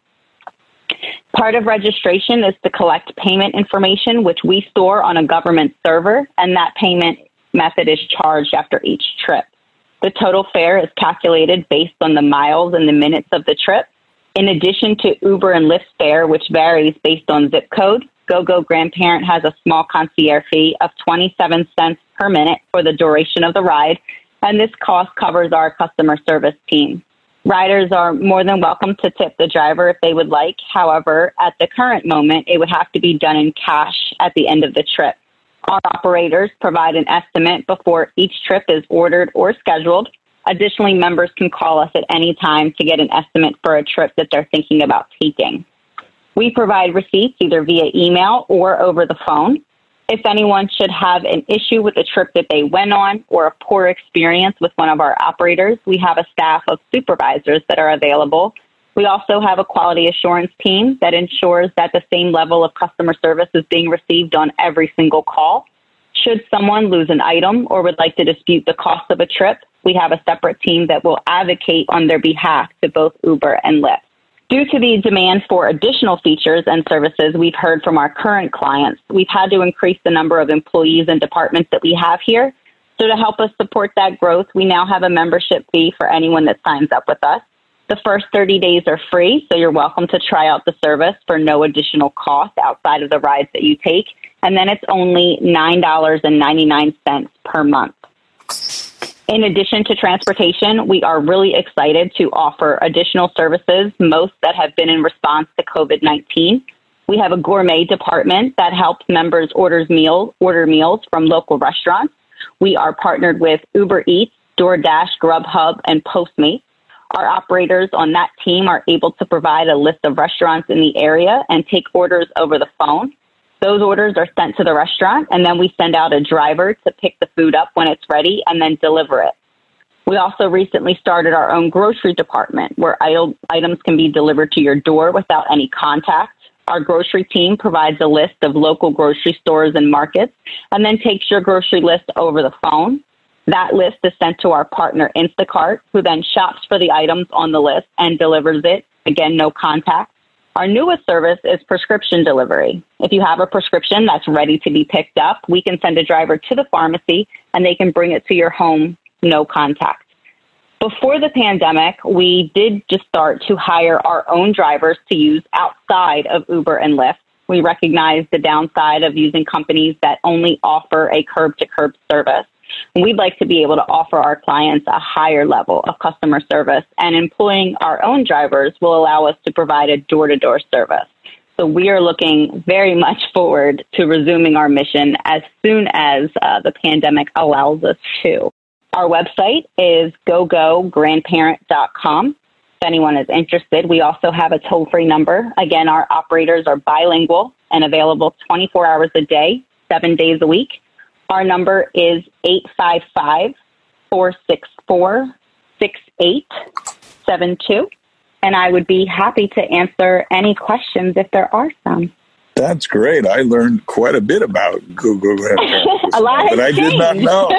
Part of registration is to collect payment information, which we store on a government server, and that payment method is charged after each trip. The total fare is calculated based on the miles and the minutes of the trip. In addition to Uber and Lyft fare, which varies based on zip code, GoGo Grandparent has a small concierge fee of 27 cents per minute for the duration of the ride, and this cost covers our customer service team. Riders are more than welcome to tip the driver if they would like. However, at the current moment, it would have to be done in cash at the end of the trip. Our operators provide an estimate before each trip is ordered or scheduled. Additionally, members can call us at any time to get an estimate for a trip that they're thinking about taking. We provide receipts either via email or over the phone. If anyone should have an issue with a trip that they went on or a poor experience with one of our operators, we have a staff of supervisors that are available. We also have a quality assurance team that ensures that the same level of customer service is being received on every single call. Should someone lose an item or would like to dispute the cost of a trip, we have a separate team that will advocate on their behalf to both Uber and Lyft. Due to the demand for additional features and services we've heard from our current clients, we've had to increase the number of employees and departments that we have here. So to help us support that growth, we now have a membership fee for anyone that signs up with us. The first 30 days are free, so you're welcome to try out the service for no additional cost outside of the rides that you take. And then it's only $9.99 per month. In addition to transportation, we are really excited to offer additional services, most that have been in response to COVID 19. We have a gourmet department that helps members orders meal, order meals from local restaurants. We are partnered with Uber Eats, DoorDash, Grubhub, and Postmates. Our operators on that team are able to provide a list of restaurants in the area and take orders over the phone. Those orders are sent to the restaurant, and then we send out a driver to pick the food up when it's ready and then deliver it. We also recently started our own grocery department where items can be delivered to your door without any contact. Our grocery team provides a list of local grocery stores and markets and then takes your grocery list over the phone. That list is sent to our partner Instacart, who then shops for the items on the list and delivers it. Again, no contact. Our newest service is prescription delivery. If you have a prescription that's ready to be picked up, we can send a driver to the pharmacy and they can bring it to your home, no contact. Before the pandemic, we did just start to hire our own drivers to use outside of Uber and Lyft. We recognize the downside of using companies that only offer a curb to curb service. We'd like to be able to offer our clients a higher level of customer service, and employing our own drivers will allow us to provide a door to door service. So we are looking very much forward to resuming our mission as soon as uh, the pandemic allows us to. Our website is gogograndparent.com. if anyone is interested. We also have a toll free number. Again, our operators are bilingual and available 24 hours a day, seven days a week. Our number is 855 464 6872. And I would be happy to answer any questions if there are some. That's great. I learned quite a bit about GoGo (laughs) a lot that I did not know.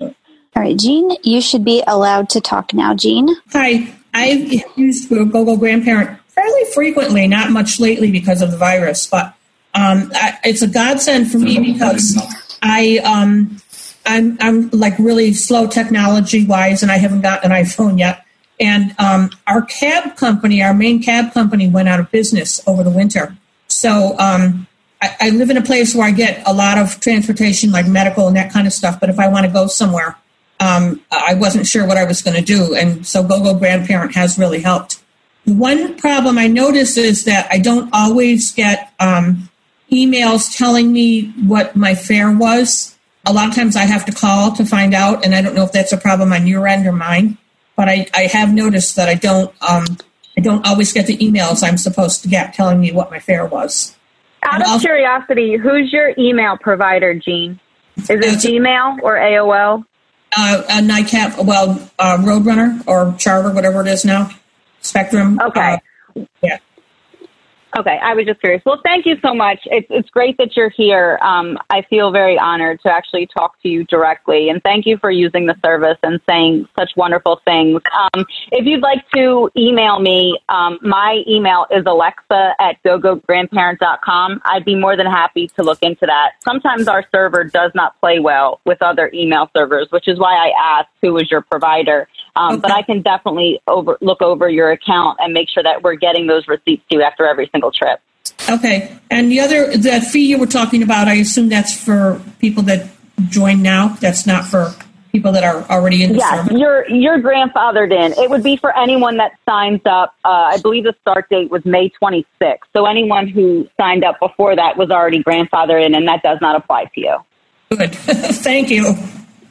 (laughs) All right, Jean, you should be allowed to talk now, Jean. Hi, I've used GoGo Grandparent fairly frequently, not much lately because of the virus, but um, I, it's a godsend for me because I um, I'm I'm like really slow technology wise, and I haven't got an iPhone yet. And um, our cab company, our main cab company, went out of business over the winter. So um, I, I, live in a place where I get a lot of transportation, like medical and that kind of stuff. But if I want to go somewhere, um, I wasn't sure what I was going to do, and so GoGo Grandparent has really helped. One problem I notice is that I don't always get um, emails telling me what my fare was. A lot of times I have to call to find out, and I don't know if that's a problem on your end or mine. But I, I have noticed that I don't um, I don't always get the emails I'm supposed to get telling me what my fare was. Out of curiosity, who's your email provider, Jean? Is it Gmail or AOL? Uh, a NICAP, well, uh, Roadrunner or Charter, whatever it is now, Spectrum. Okay. Uh, yeah. Okay, I was just curious. Well, thank you so much. It's it's great that you're here. Um, I feel very honored to actually talk to you directly, and thank you for using the service and saying such wonderful things. Um, if you'd like to email me, um, my email is alexa at gogograndparent.com. I'd be more than happy to look into that. Sometimes our server does not play well with other email servers, which is why I asked who is your provider. Um, okay. But I can definitely over, look over your account and make sure that we're getting those receipts to you after every single trip. Okay. And the other, the fee you were talking about, I assume that's for people that join now. That's not for people that are already in the yes, service. you're you're grandfathered in. It would be for anyone that signs up. Uh, I believe the start date was May 26th. So anyone who signed up before that was already grandfathered in, and that does not apply to you. Good. (laughs) Thank you.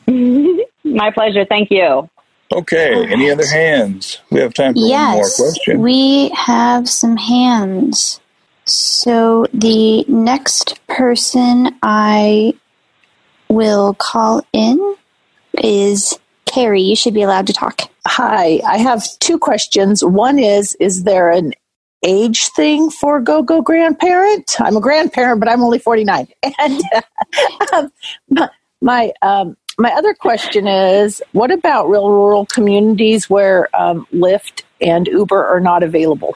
(laughs) My pleasure. Thank you. Okay. Any other hands? We have time for yes, one more question. We have some hands. So the next person I will call in is Carrie. You should be allowed to talk. Hi. I have two questions. One is Is there an age thing for go go grandparent i'm a grandparent but i'm only 49 (laughs) and uh, (laughs) um, my um, my other question is what about real rural communities where um, Lyft and Uber are not available?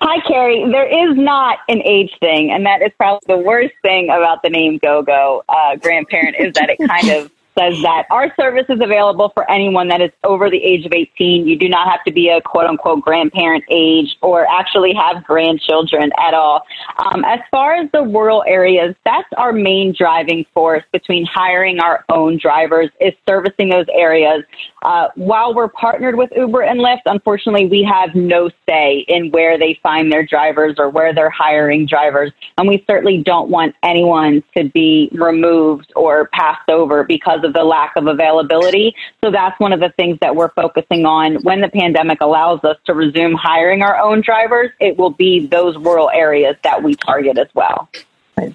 Hi, Carrie. There is not an age thing, and that is probably the worst thing about the name GoGo uh, grandparent is that it kind of says that our service is available for anyone that is over the age of 18. You do not have to be a quote unquote grandparent age or actually have grandchildren at all. Um, as far as the rural areas, that's our main driving force between hiring our own drivers is servicing those areas. Uh, while we're partnered with Uber and Lyft, unfortunately, we have no say in where they find their drivers or where they're hiring drivers. And we certainly don't want anyone to be removed or passed over because of the lack of availability. So that's one of the things that we're focusing on when the pandemic allows us to resume hiring our own drivers. It will be those rural areas that we target as well.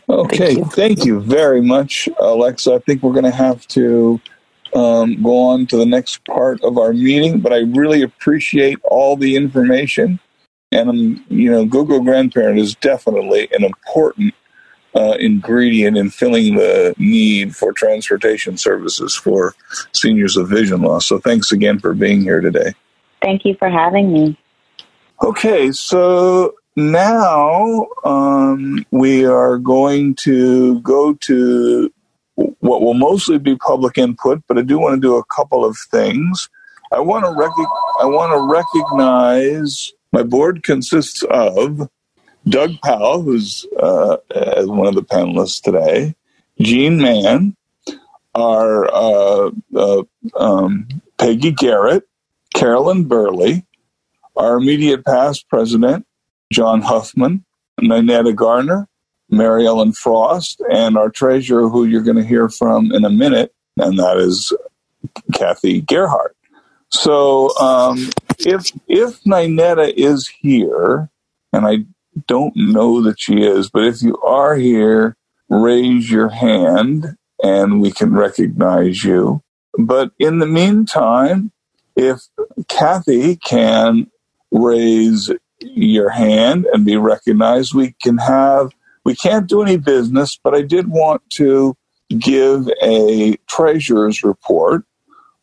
Okay, thank you, thank you very much, Alexa. I think we're going to have to um, go on to the next part of our meeting, but I really appreciate all the information. And, um, you know, GoGo Grandparent is definitely an important uh, ingredient in filling the need for transportation services for seniors with vision loss. So thanks again for being here today. Thank you for having me. Okay, so now um, we are going to go to what will mostly be public input, but I do want to do a couple of things. I want to rec- I want to recognize my board consists of Doug Powell, who's uh, as one of the panelists today, Jean Mann, our uh, uh, um, Peggy Garrett, Carolyn Burley, our immediate past president, John Huffman, Ninetta Garner, Mary Ellen Frost, and our treasurer, who you're going to hear from in a minute, and that is Kathy Gerhardt. So, um, if if Ninetta is here, and I don't know that she is, but if you are here, raise your hand and we can recognize you. But in the meantime, if Kathy can raise your hand and be recognized, we can have, we can't do any business, but I did want to give a treasurer's report,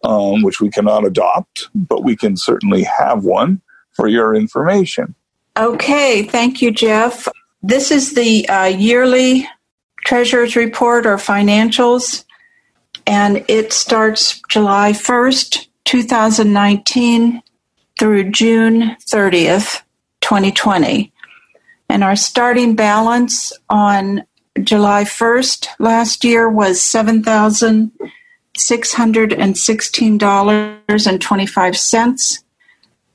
um, which we cannot adopt, but we can certainly have one for your information. Okay, thank you, Jeff. This is the uh, yearly treasurer's report or financials, and it starts July 1st, 2019 through June 30th, 2020. And our starting balance on July 1st last year was $7,616.25.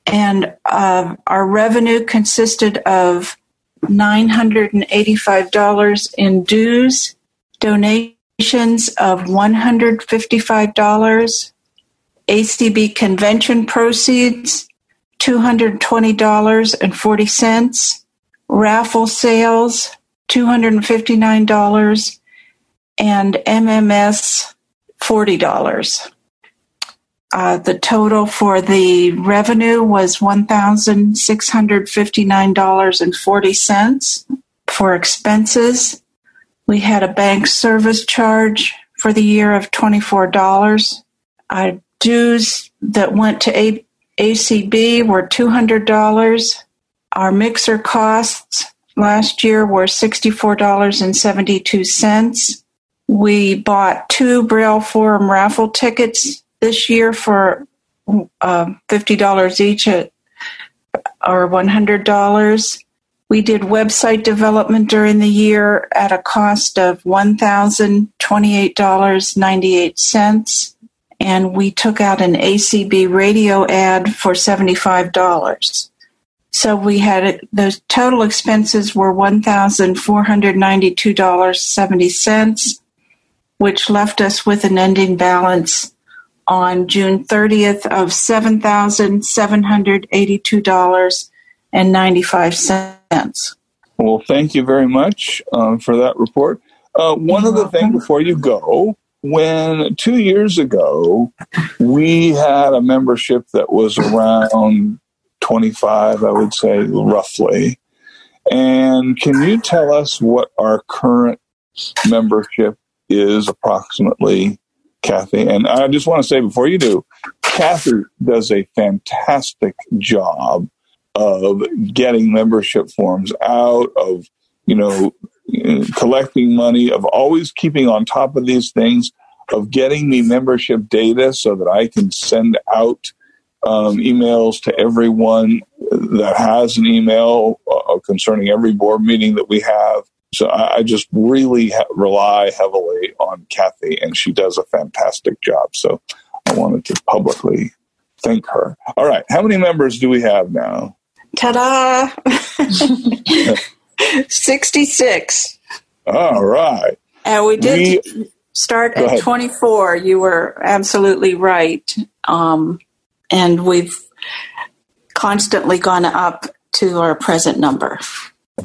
And uh, our revenue consisted of $985 in dues, donations of $155, ACB convention proceeds, $220.40, raffle sales, $259, and MMS, $40. Uh, the total for the revenue was $1,659.40. For expenses, we had a bank service charge for the year of $24. Our dues that went to a- ACB were $200. Our mixer costs last year were $64.72. We bought two Braille Forum raffle tickets this year for uh, $50 each at, or $100. We did website development during the year at a cost of $1,028.98. And we took out an ACB radio ad for $75. So we had the total expenses were $1,492.70, which left us with an ending balance on June 30th of $7,782.95. Well, thank you very much um, for that report. Uh, one You're other welcome. thing before you go, when two years ago we had a membership that was around 25, I would say, roughly. And can you tell us what our current membership is approximately, Kathy? And I just want to say before you do, Kathy does a fantastic job of getting membership forms out, of, you know, collecting money, of always keeping on top of these things, of getting me membership data so that I can send out um, emails to everyone that has an email uh, concerning every board meeting that we have. So I, I just really ha- rely heavily on Kathy, and she does a fantastic job. So I wanted to publicly thank her. All right, how many members do we have now? Ta da! (laughs) 66. All right. And we did We- start at ahead. 24. You were absolutely right. Um, and we've constantly gone up to our present number.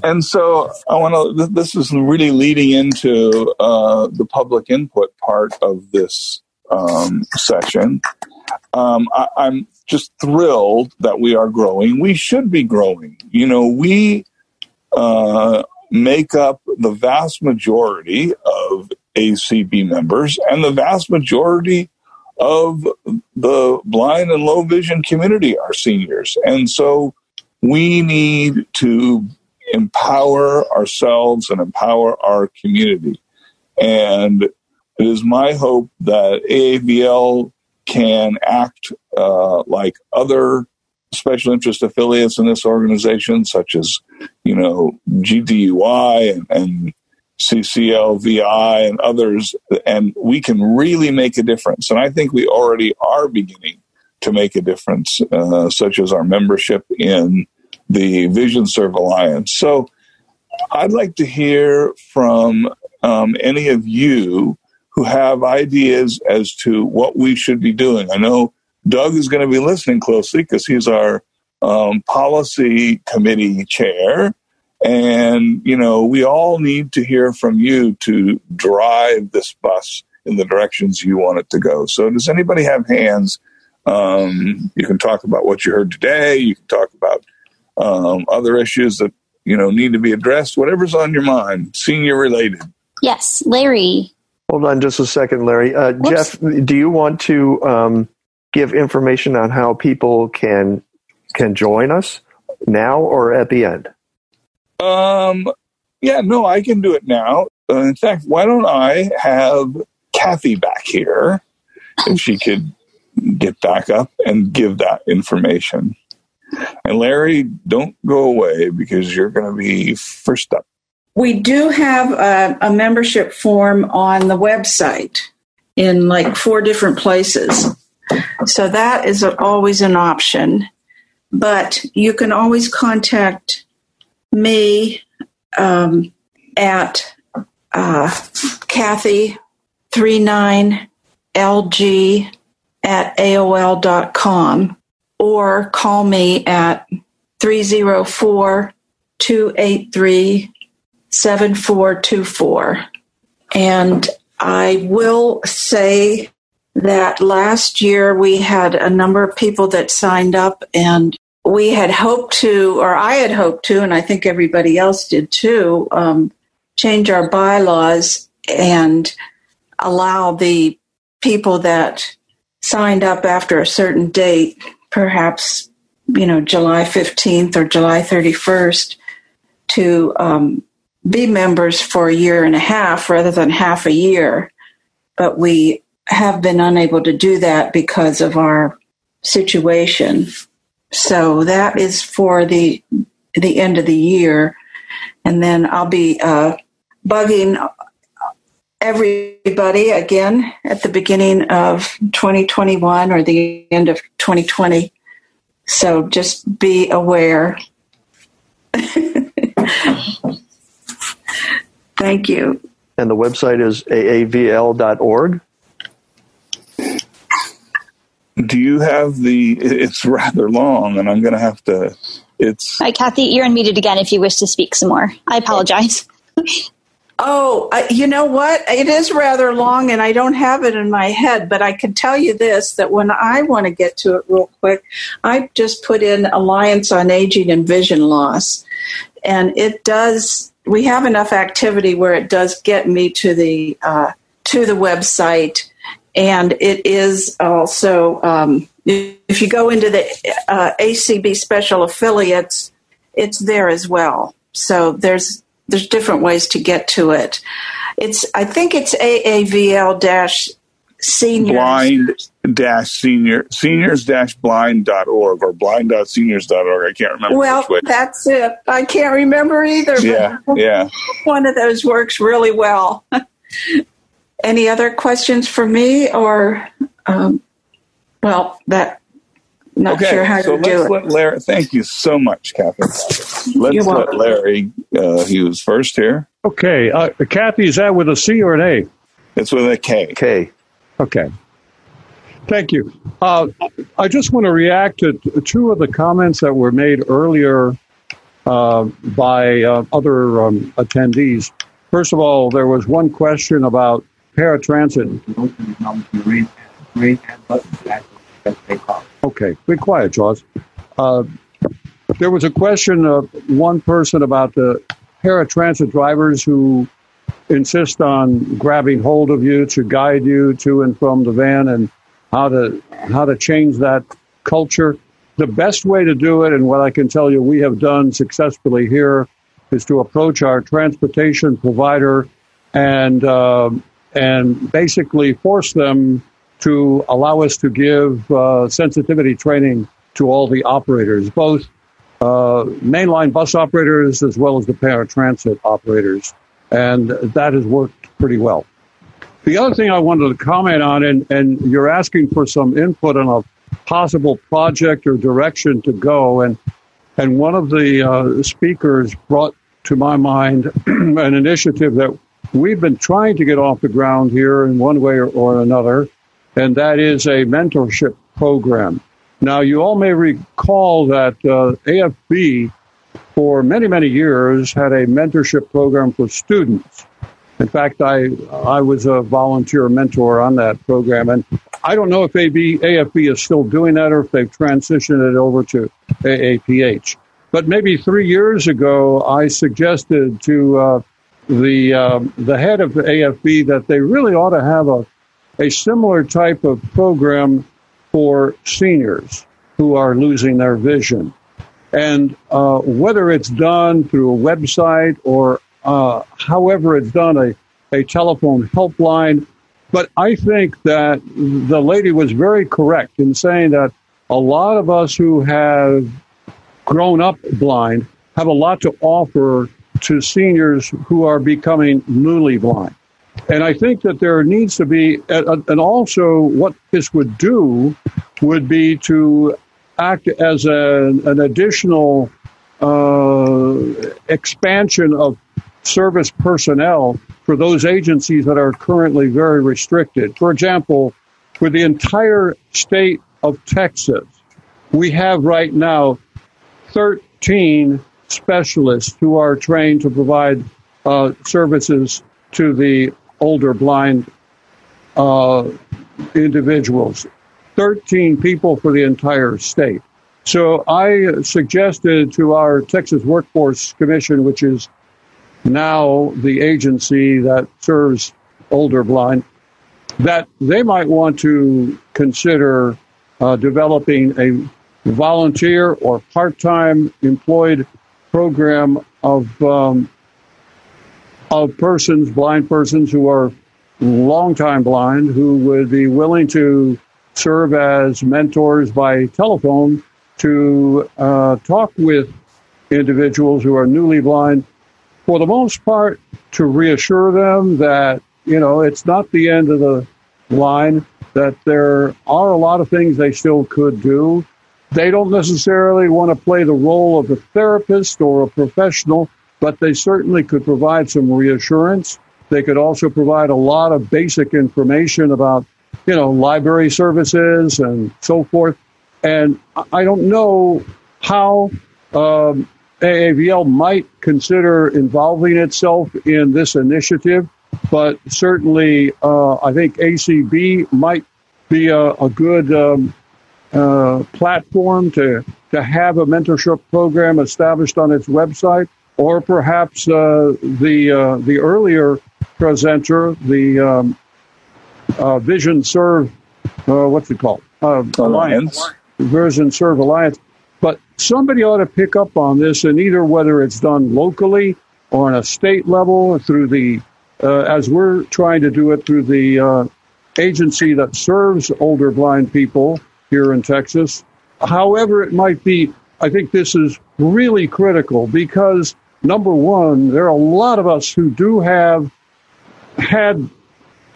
And so I want to, this is really leading into uh, the public input part of this um, session. Um, I, I'm just thrilled that we are growing. We should be growing. You know, we uh, make up the vast majority of ACB members and the vast majority of the blind and low vision community are seniors. And so we need to empower ourselves and empower our community. And it is my hope that AAVL can act uh, like other special interest affiliates in this organization, such as, you know, GDUI and, and CCLVI and others, and we can really make a difference. And I think we already are beginning to make a difference, uh, such as our membership in the VisionServe Alliance. So I'd like to hear from um, any of you who have ideas as to what we should be doing. I know Doug is going to be listening closely because he's our um, policy committee chair. And, you know, we all need to hear from you to drive this bus in the directions you want it to go. So, does anybody have hands? Um, you can talk about what you heard today. You can talk about um, other issues that, you know, need to be addressed, whatever's on your mind, senior related. Yes, Larry. Hold on just a second, Larry. Uh, Jeff, do you want to um, give information on how people can can join us now or at the end? Um, yeah, no, I can do it now. Uh, in fact, why don't I have Kathy back here if she could get back up and give that information. And Larry, don't go away because you're going to be first up. We do have a, a, membership form on the website in like four different places. So that is always an option. But you can always contact me um, at uh, Kathy39LG at AOL.com or call me at 304 283 7424. And I will say that last year we had a number of people that signed up and we had hoped to, or I had hoped to, and I think everybody else did too, um, change our bylaws and allow the people that signed up after a certain date, perhaps, you know, July 15th or July 31st, to um, be members for a year and a half rather than half a year. But we have been unable to do that because of our situation. So that is for the the end of the year, and then I'll be uh, bugging everybody again at the beginning of 2021 or the end of 2020. So just be aware. (laughs) Thank you. And the website is aavl.org. Do you have the? It's rather long, and I'm going to have to. It's. Hi, Kathy. You're unmuted again if you wish to speak some more. I apologize. (laughs) oh, you know what? It is rather long, and I don't have it in my head, but I can tell you this that when I want to get to it real quick, I just put in Alliance on Aging and Vision Loss, and it does. We have enough activity where it does get me to the uh, to the website and it is also um, if you go into the uh, ACB special affiliates, it's there as well. So there's there's different ways to get to it. It's I think it's AAVL dash seniors blind dash senior seniors dash blind dot org or blind dot seniors dot org. I can't remember. Well, that's it. I can't remember either. Yeah, yeah. (laughs) One of those works really well. (laughs) Any other questions for me, or um, well, that not okay, sure how so to do it. Let Larry, thank you so much, Kathy. (laughs) Let's You're let welcome. Larry. Uh, he was first here. Okay, uh, Kathy, is that with a C or an A? It's with a K. K. Okay. Thank you. Uh, I just want to react to two of the comments that were made earlier uh, by uh, other um, attendees. First of all, there was one question about paratransit. Okay, be quiet, Jaws. Uh, there was a question of one person about the paratransit drivers who insist on grabbing hold of you to guide you to and from the van and how to how to change that culture. The best way to do it, and what I can tell you we have done successfully here, is to approach our transportation provider and uh, and basically force them to allow us to give uh, sensitivity training to all the operators, both uh, mainline bus operators as well as the paratransit operators, and that has worked pretty well. The other thing I wanted to comment on, and, and you're asking for some input on a possible project or direction to go, and and one of the uh, speakers brought to my mind (clears throat) an initiative that we've been trying to get off the ground here in one way or, or another, and that is a mentorship program. Now, you all may recall that uh, AFB for many, many years had a mentorship program for students. In fact, I, I was a volunteer mentor on that program, and I don't know if AB, AFB is still doing that or if they've transitioned it over to AAPH. But maybe three years ago, I suggested to uh, the um, the head of AFB that they really ought to have a a similar type of program for seniors who are losing their vision. And uh, whether it's done through a website or uh, however it's done, a, a telephone helpline. But I think that the lady was very correct in saying that a lot of us who have grown up blind have a lot to offer to seniors who are becoming newly blind. And I think that there needs to be, and also what this would do would be to act as an additional uh, expansion of service personnel for those agencies that are currently very restricted. For example, for the entire state of Texas, we have right now 13 specialists who are trained to provide uh, services to the older blind uh, individuals. 13 people for the entire state. So I suggested to our Texas Workforce Commission, which is now the agency that serves older blind, that they might want to consider uh, developing a volunteer or part-time employed program of um, of persons, blind persons who are long time blind, who would be willing to serve as mentors by telephone to uh, talk with individuals who are newly blind for the most part, to reassure them that, you know, it's not the end of the line, that there are a lot of things they still could do. They don't necessarily want to play the role of a therapist or a professional, but they certainly could provide some reassurance. They could also provide a lot of basic information about, you know, library services and so forth. And I don't know how um, AAVL might consider involving itself in this initiative, but certainly uh, I think ACB might be a, a good um, uh, platform to, to have a mentorship program established on its website, or perhaps uh, the uh, the earlier presenter, the um, uh, VisionServe, uh, what's it called? Alliance. Alliance. VisionServe Alliance but somebody ought to pick up on this, and either whether it's done locally or on a state level through the, uh, as we're trying to do it through the uh, agency that serves older blind people here in Texas. However, it might be, I think this is really critical because number one, there are a lot of us who do have had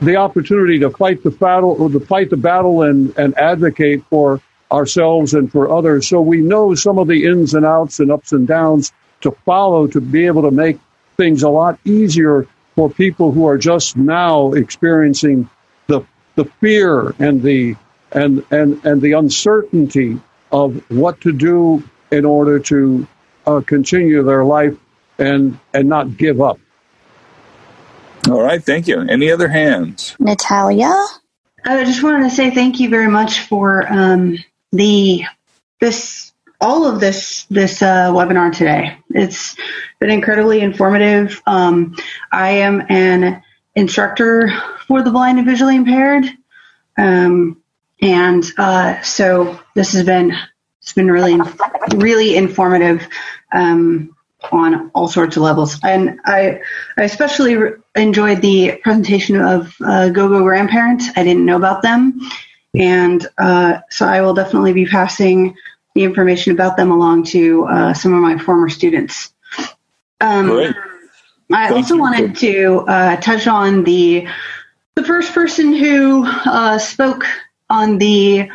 the opportunity to fight the battle or to fight the battle and, and advocate for ourselves and for others. So we know some of the ins and outs and ups and downs to follow to be able to make things a lot easier for people who are just now experiencing the the fear and the and and and the uncertainty of what to do in order to uh, continue their life and and not give up. All right, thank you. Any other hands? Natalia. I just wanted to say thank you very much for um, the this all of this this uh, webinar today. It's been incredibly informative. Um, I am an instructor for the blind and visually impaired, um, and uh, so this has been it's been really really informative um, on all sorts of levels. And I I especially re- enjoyed the presentation of uh, GoGo Grandparents. I didn't know about them and uh, so I will definitely be passing the information about them along to uh, some of my former students. Um, Great. I Thank also you. wanted to uh, touch on the the first person who uh, spoke on the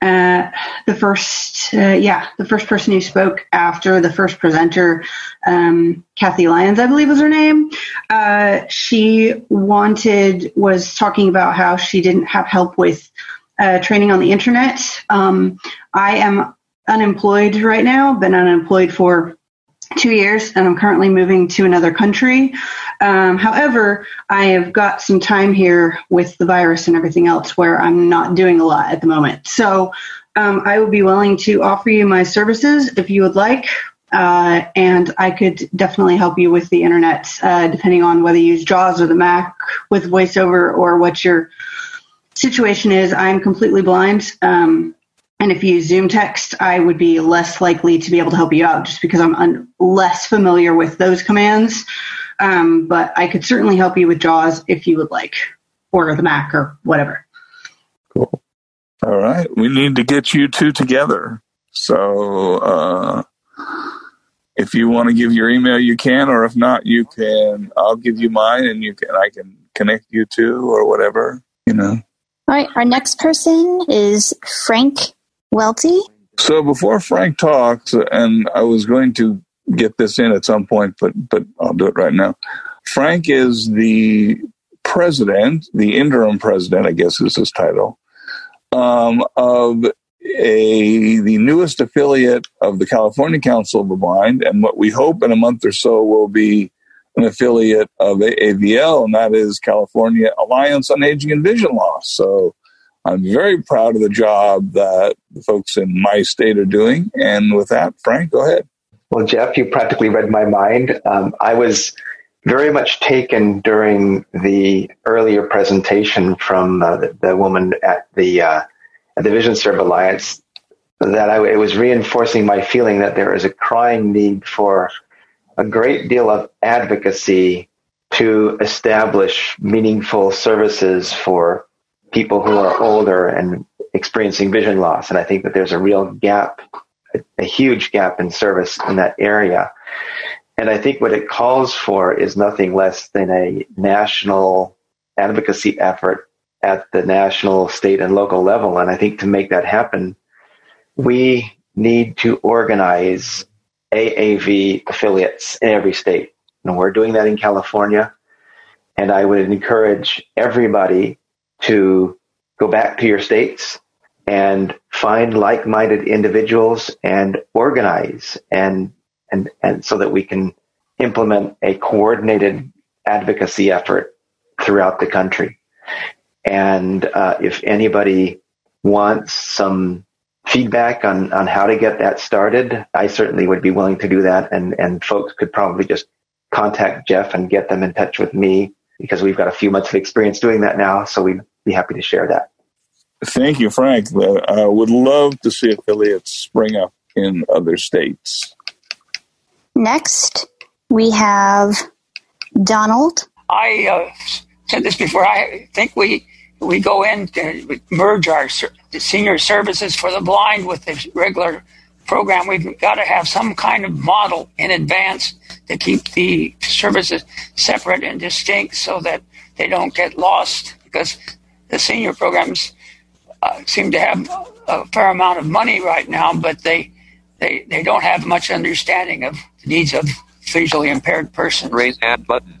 uh, the first uh, yeah the first person who spoke after the first presenter um, Kathy Lyons I believe was her name uh, she wanted was talking about how she didn't have help with uh, training on the internet. Um, I am unemployed right now, been unemployed for two years, and I'm currently moving to another country. Um, however, I have got some time here with the virus and everything else where I'm not doing a lot at the moment. So um, I would be willing to offer you my services if you would like. Uh, and I could definitely help you with the internet, uh, depending on whether you use JAWS or the Mac with VoiceOver or what your situation is. I'm completely blind. Um, and if you use ZoomText, I would be less likely to be able to help you out just because I'm un- less familiar with those commands. Um, but I could certainly help you with JAWS if you would like, or the Mac or whatever. Cool. All right. We need to get you two together. So uh, if you want to give your email, you can, or if not, you can. I'll give you mine, and you can. I can connect you two or whatever. You know. All right. Our next person is Frank Welty. So before Frank talks, and I was going to get this in at some point, but but I'll do it right now. Frank is the president, the interim president, I guess is his title, um, of a the newest affiliate of the California Council of the Blind, and what we hope in a month or so will be an affiliate of AAVL, and that is California Alliance on Aging and Vision Loss. So I'm very proud of the job that the folks in my state are doing. And with that, Frank, go ahead. Well, Jeff, you practically read my mind. Um, I was very much taken during the earlier presentation from uh, the, the, woman at the uh, at the VisionServe Alliance that I, it was reinforcing my feeling that there is a crying need for a great deal of advocacy to establish meaningful services for people who are older and experiencing vision loss. And I think that there's a real gap, a, a huge gap in service in that area. And I think what it calls for is nothing less than a national advocacy effort at the national, state, and local level. And I think to make that happen, we need to organize AAV affiliates in every state. And we're doing that in California. And I would encourage everybody to go back to your states and find like-minded individuals and organize and and and so that we can implement a coordinated advocacy effort throughout the country. And uh, if anybody wants some feedback on, on how to get that started, I certainly would be willing to do that. And, and folks could probably just contact Jeff and get them in touch with me because we've got a few months of experience doing that now. So we'd be happy to share that. Thank you, Frank. I would love to see affiliates spring up in other states. Next, we have Donald. I uh, said this before. I think we we go in to merge our senior services for the blind with the regular program. We've got to have some kind of model in advance to keep the services separate and distinct so that they don't get lost because the senior programs uh, seem to have a fair amount of money right now, but they, they, they don't have much understanding of the needs of visually impaired persons. Raise hand button.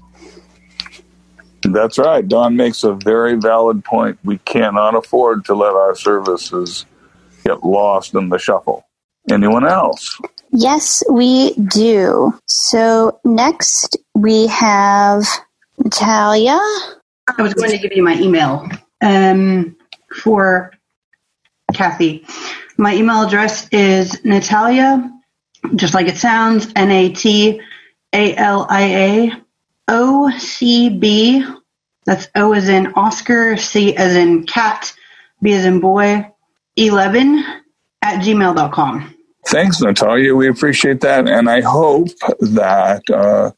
That's right. Don makes a very valid point. We cannot afford to let our services get lost in the shuffle. Anyone else? Yes, we do. So next we have Natalia. I was going to give you my email um, for Kathy. My email address is Natalia, just like it sounds, N A T A L I A O C B. That's O as in Oscar, C as in cat, B as in boy, 11 at gmail.com. Thanks, Natalia. We appreciate that. And I hope that uh,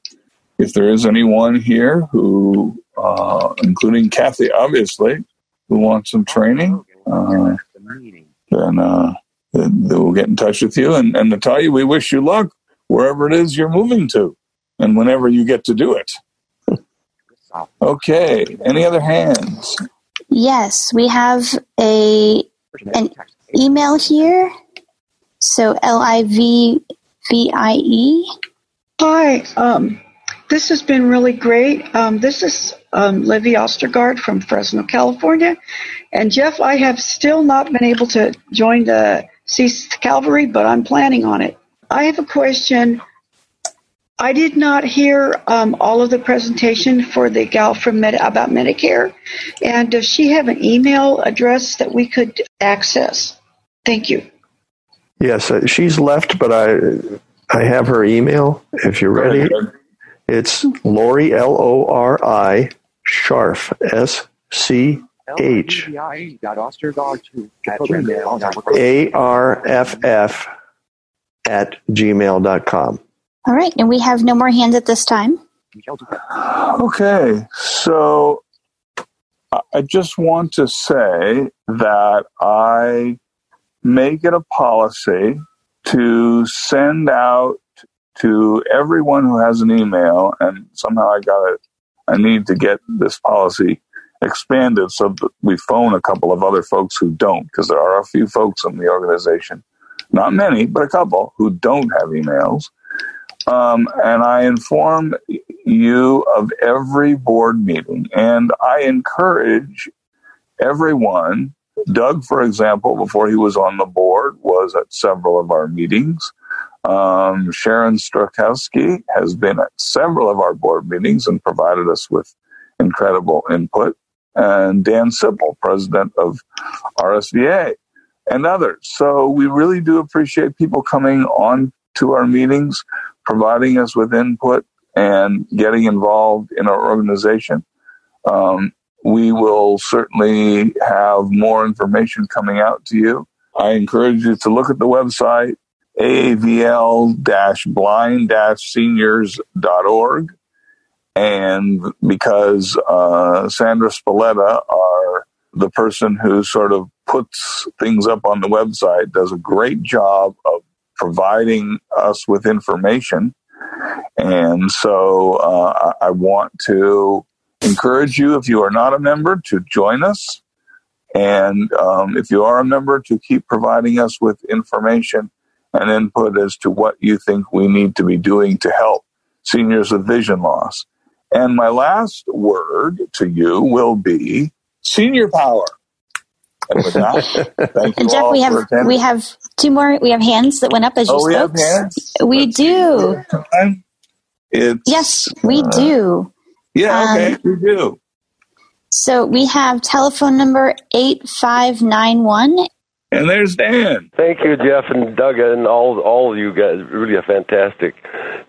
if there is anyone here who, uh, including Kathy, obviously, who wants some training, uh, then, uh, then we'll get in touch with you. And, and Natalia, we wish you luck wherever it is you're moving to and whenever you get to do it. (laughs) okay. Any other hands? Yes, we have a an email here. So L I V V I E. Hi. Um, this has been really great. Um, this is um, Livy Ostergaard from Fresno, California. And Jeff, I have still not been able to join the Ceased Calvary, but I'm planning on it. I have a question. I did not hear um, all of the presentation for the gal from Med- about Medicare. And does she have an email address that we could access? Thank you. Yes, uh, she's left, but I I have her email if you're ready. It's Lori L O R I Scharff S C H A R F F at gmail.com. All right, and we have no more hands at this time. Okay, so I- I just want to say that I make it a policy to send out to everyone who has an email, and somehow I got it. I need to get this policy expanded so that we phone a couple of other folks who don't, because there are a few folks in the organization, not many, but a couple who don't have emails. Um, and I inform you of every board meeting, and I encourage everyone. Doug, for example, before he was on the board, was at several of our meetings. Um, Sharon Strakowski has been at several of our board meetings and provided us with incredible input. And Dan Sipple, president of RSVA, and others. So we really do appreciate people coming on to our meetings, providing us with input, and getting involved in our organization. Um, we will certainly have more information coming out to you. I encourage you to look at the website, aavl-blind-seniors.org. And because uh, Sandra Spalletta, our the person who sort of puts things up on the website, does a great job of providing us with information. And so uh, I I want to encourage you, if you are not a member, to join us. And um, if you are a member, to keep providing us with information and input as to what you think we need to be doing to help seniors with vision loss. And my last word to you will be senior power. And with that, (laughs) thank you And Jeff, all we have attending. we have two more. We have hands that went up as you Oh, we have spoke. hands? We do. It's, Yes, we uh, do. Yeah, okay, Um, we do. So we have telephone number eight five nine one. And there's Dan. Thank you, Jeff and Doug, and all all of you guys. Really a fantastic,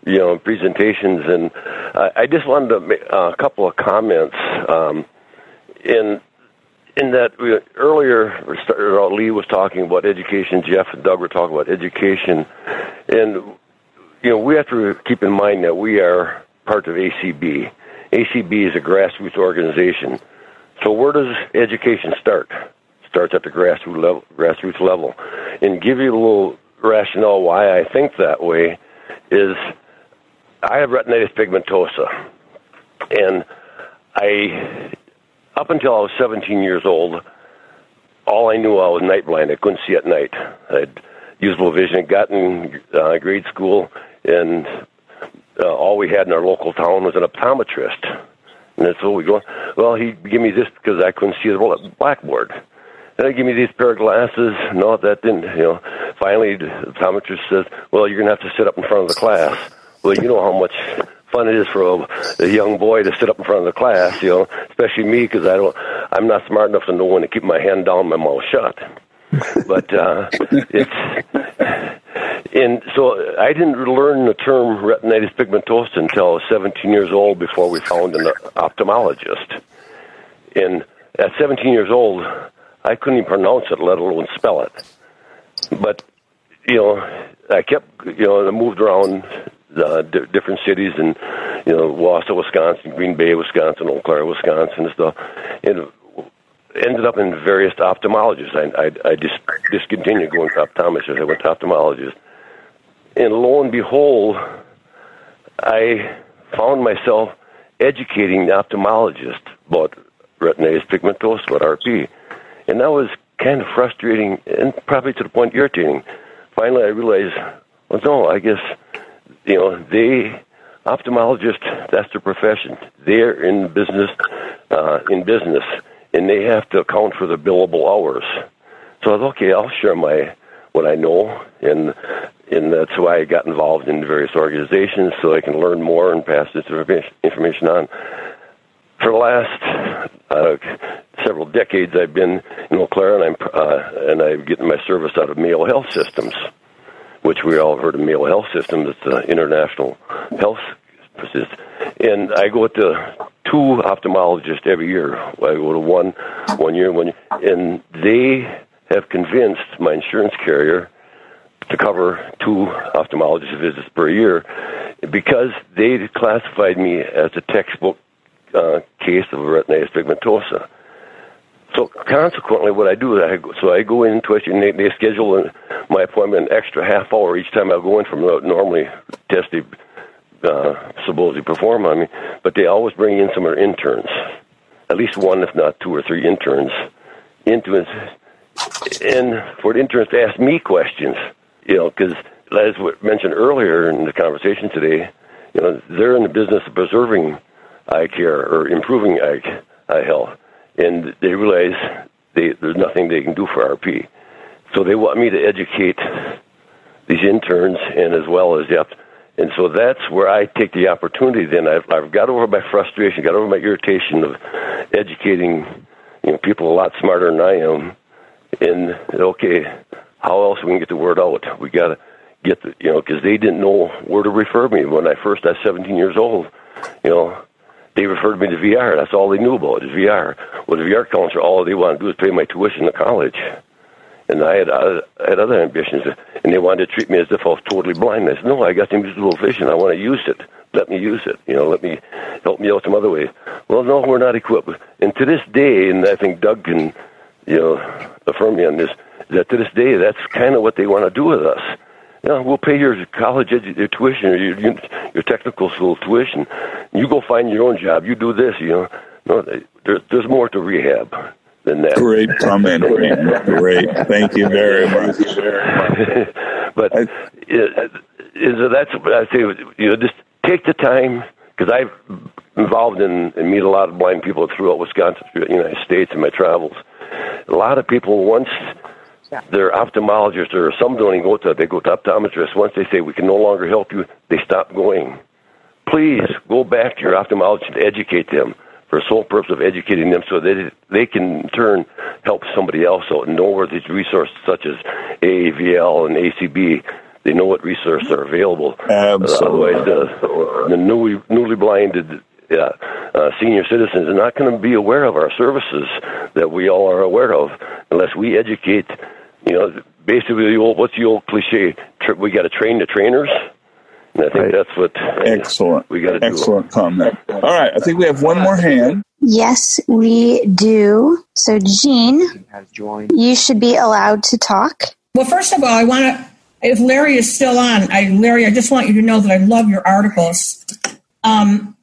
you know, presentations. And I I just wanted to make a couple of comments. Um, in in that we, earlier, we started out, Lee was talking about education. Jeff and Doug were talking about education, and you know we have to keep in mind that we are part of ACB. ACB is a grassroots organization. So where does education start? Starts at the grassroots level. Grassroots level, and give you a little rationale why I think that way is I have retinitis pigmentosa, and I up until I was 17 years old, all I knew I was night blind. I couldn't see at night. I had usable vision. Got in uh, grade school, and uh, all we had in our local town was an optometrist. And that's what we go. Well, he give me this because I couldn't see the blackboard. Then he give me these pair of glasses. No, that didn't. You know. Finally, the optometrist says, "Well, you're gonna have to sit up in front of the class." Well, you know how much fun it is for a, a young boy to sit up in front of the class. You know, especially me because I don't. I'm not smart enough to know when to keep my hand down, my mouth shut. But uh, it's and so I didn't learn the term retinitis pigmentosa until I was 17 years old before we found an ophthalmologist. And at 17 years old, I couldn't even pronounce it, let alone spell it. But, you know, I kept, you know, I moved around uh, di different cities and, you know, Wausau, Wisconsin, Green Bay, Wisconsin, Eau Claire, Wisconsin and stuff. And ended up in various ophthalmologists. I, I, I just discontinued going to optometrists. I went to ophthalmologists. And lo and behold, I found myself educating the ophthalmologist about retinitis pigmentosa, about RP. And that was kind of frustrating and probably to the point irritating. Finally, I realized, well, no, I guess, you know, they ophthalmologist, that's their profession. They're in business, uh, in business, and they have to account for the billable hours. So I thought, okay, I'll share my what I know, and and that's why I got involved in various organizations so I can learn more and pass this information on. For the last uh, several decades, I've been in Eau Claire, and I'm uh, and I'm getting my service out of Mayo Health Systems, which we all heard of Mayo Health Systems. It's an international health system, and I go to two ophthalmologists every year. I go to one one year, one year, and they have convinced my insurance carrier to cover two ophthalmologist visits per year because they classified me as a textbook uh, case of retinitis pigmentosa. So consequently, what I do is I go, so I go in twice, and they, they schedule my appointment an extra half hour each time I go in from normally tested uh, supposedly perform on me, but they always bring in some of their interns, at least one, if not two or three interns, into and for the interns to ask me questions, you know, because as mentioned earlier in the conversation today, you know, they're in the business of preserving eye care or improving eye, eye health, and they realize they, there's nothing they can do for RP. So they want me to educate these interns and as well as the and so that's where I take the opportunity. Then I've, I've got over my frustration, got over my irritation of educating you know people a lot smarter than I am. And okay, how else we can get the word out? We got to get the you know because they didn't know where to refer me when I first. I was 17 years old. You know, they referred me to VR. That's all they knew about is VR. Well, the VR counselor, all they wanted to do is pay my tuition to college and I had I had other ambitions, and they wanted to treat me as if I was totally blind. I said, "No, I got invisible vision. I want to use it. Let me use it. You know, let me help me out some other way." Well, no, we're not equipped. And to this day, and I think Doug can, you know, affirm me on this, that to this day, that's kind of what they want to do with us. You know, we'll pay your college edu- your tuition or your, your technical school tuition. You go find your own job. You do this. You know, no, there, there's more to rehab than that. Great comment. (laughs) Great. Thank you very much. (laughs) but I, uh, is that's what I say. You know, just take the time because I've involved in and meet a lot of blind people throughout Wisconsin, throughout the United States, in my travels. A lot of people once they're ophthalmologists or some don't even go to they go to optometrists. Once they say we can no longer help you, they stop going. Please go back to your ophthalmologist and educate them for the sole purpose of educating them so that they can in turn help somebody else out and know where these resources such as AAVL and ACB they know what resources are available. Absolutely. Otherwise, the, the newly newly blinded uh, uh, senior citizens are not going to be aware of our services that we all are aware of unless we educate. You know, basically, the old, what's the old cliche? We got to train the trainers. And I think right. that's what excellent. We got to excellent do. comment. All right, I think we have one more hand. Yes, we do. So, Jean, you should be allowed to talk. Well, first of all, I want to. If Larry is still on, I Larry, I just want you to know that I love your articles. Um,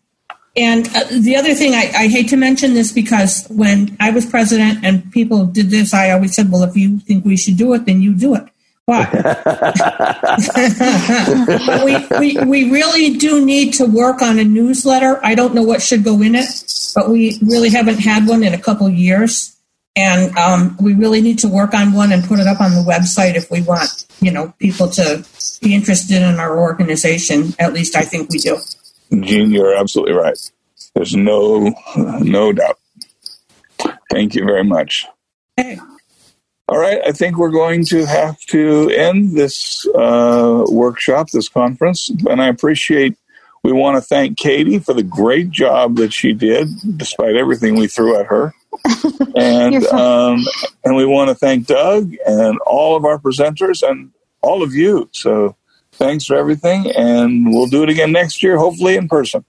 and uh, the other thing, I, I, hate to mention this because when I was president and people did this, I always said, well, if you think we should do it, then you do it. But, (laughs) but we, we, we really do need to work on a newsletter. I don't know what should go in it, but we really haven't had one in a couple of years. And um, we really need to work on one and put it up on the website if we want, you know, people to be interested in our organization. At least I think we do. Jean, you're absolutely right. There's no no doubt. Thank you very much. Hey. All right, I think we're going to have to end this uh, workshop, this conference, and I appreciate. We want to thank Katie for the great job that she did, despite everything we threw at her, (laughs) and um, and we want to thank Doug and all of our presenters and all of you. So, thanks for everything, and we'll do it again next year, hopefully in person.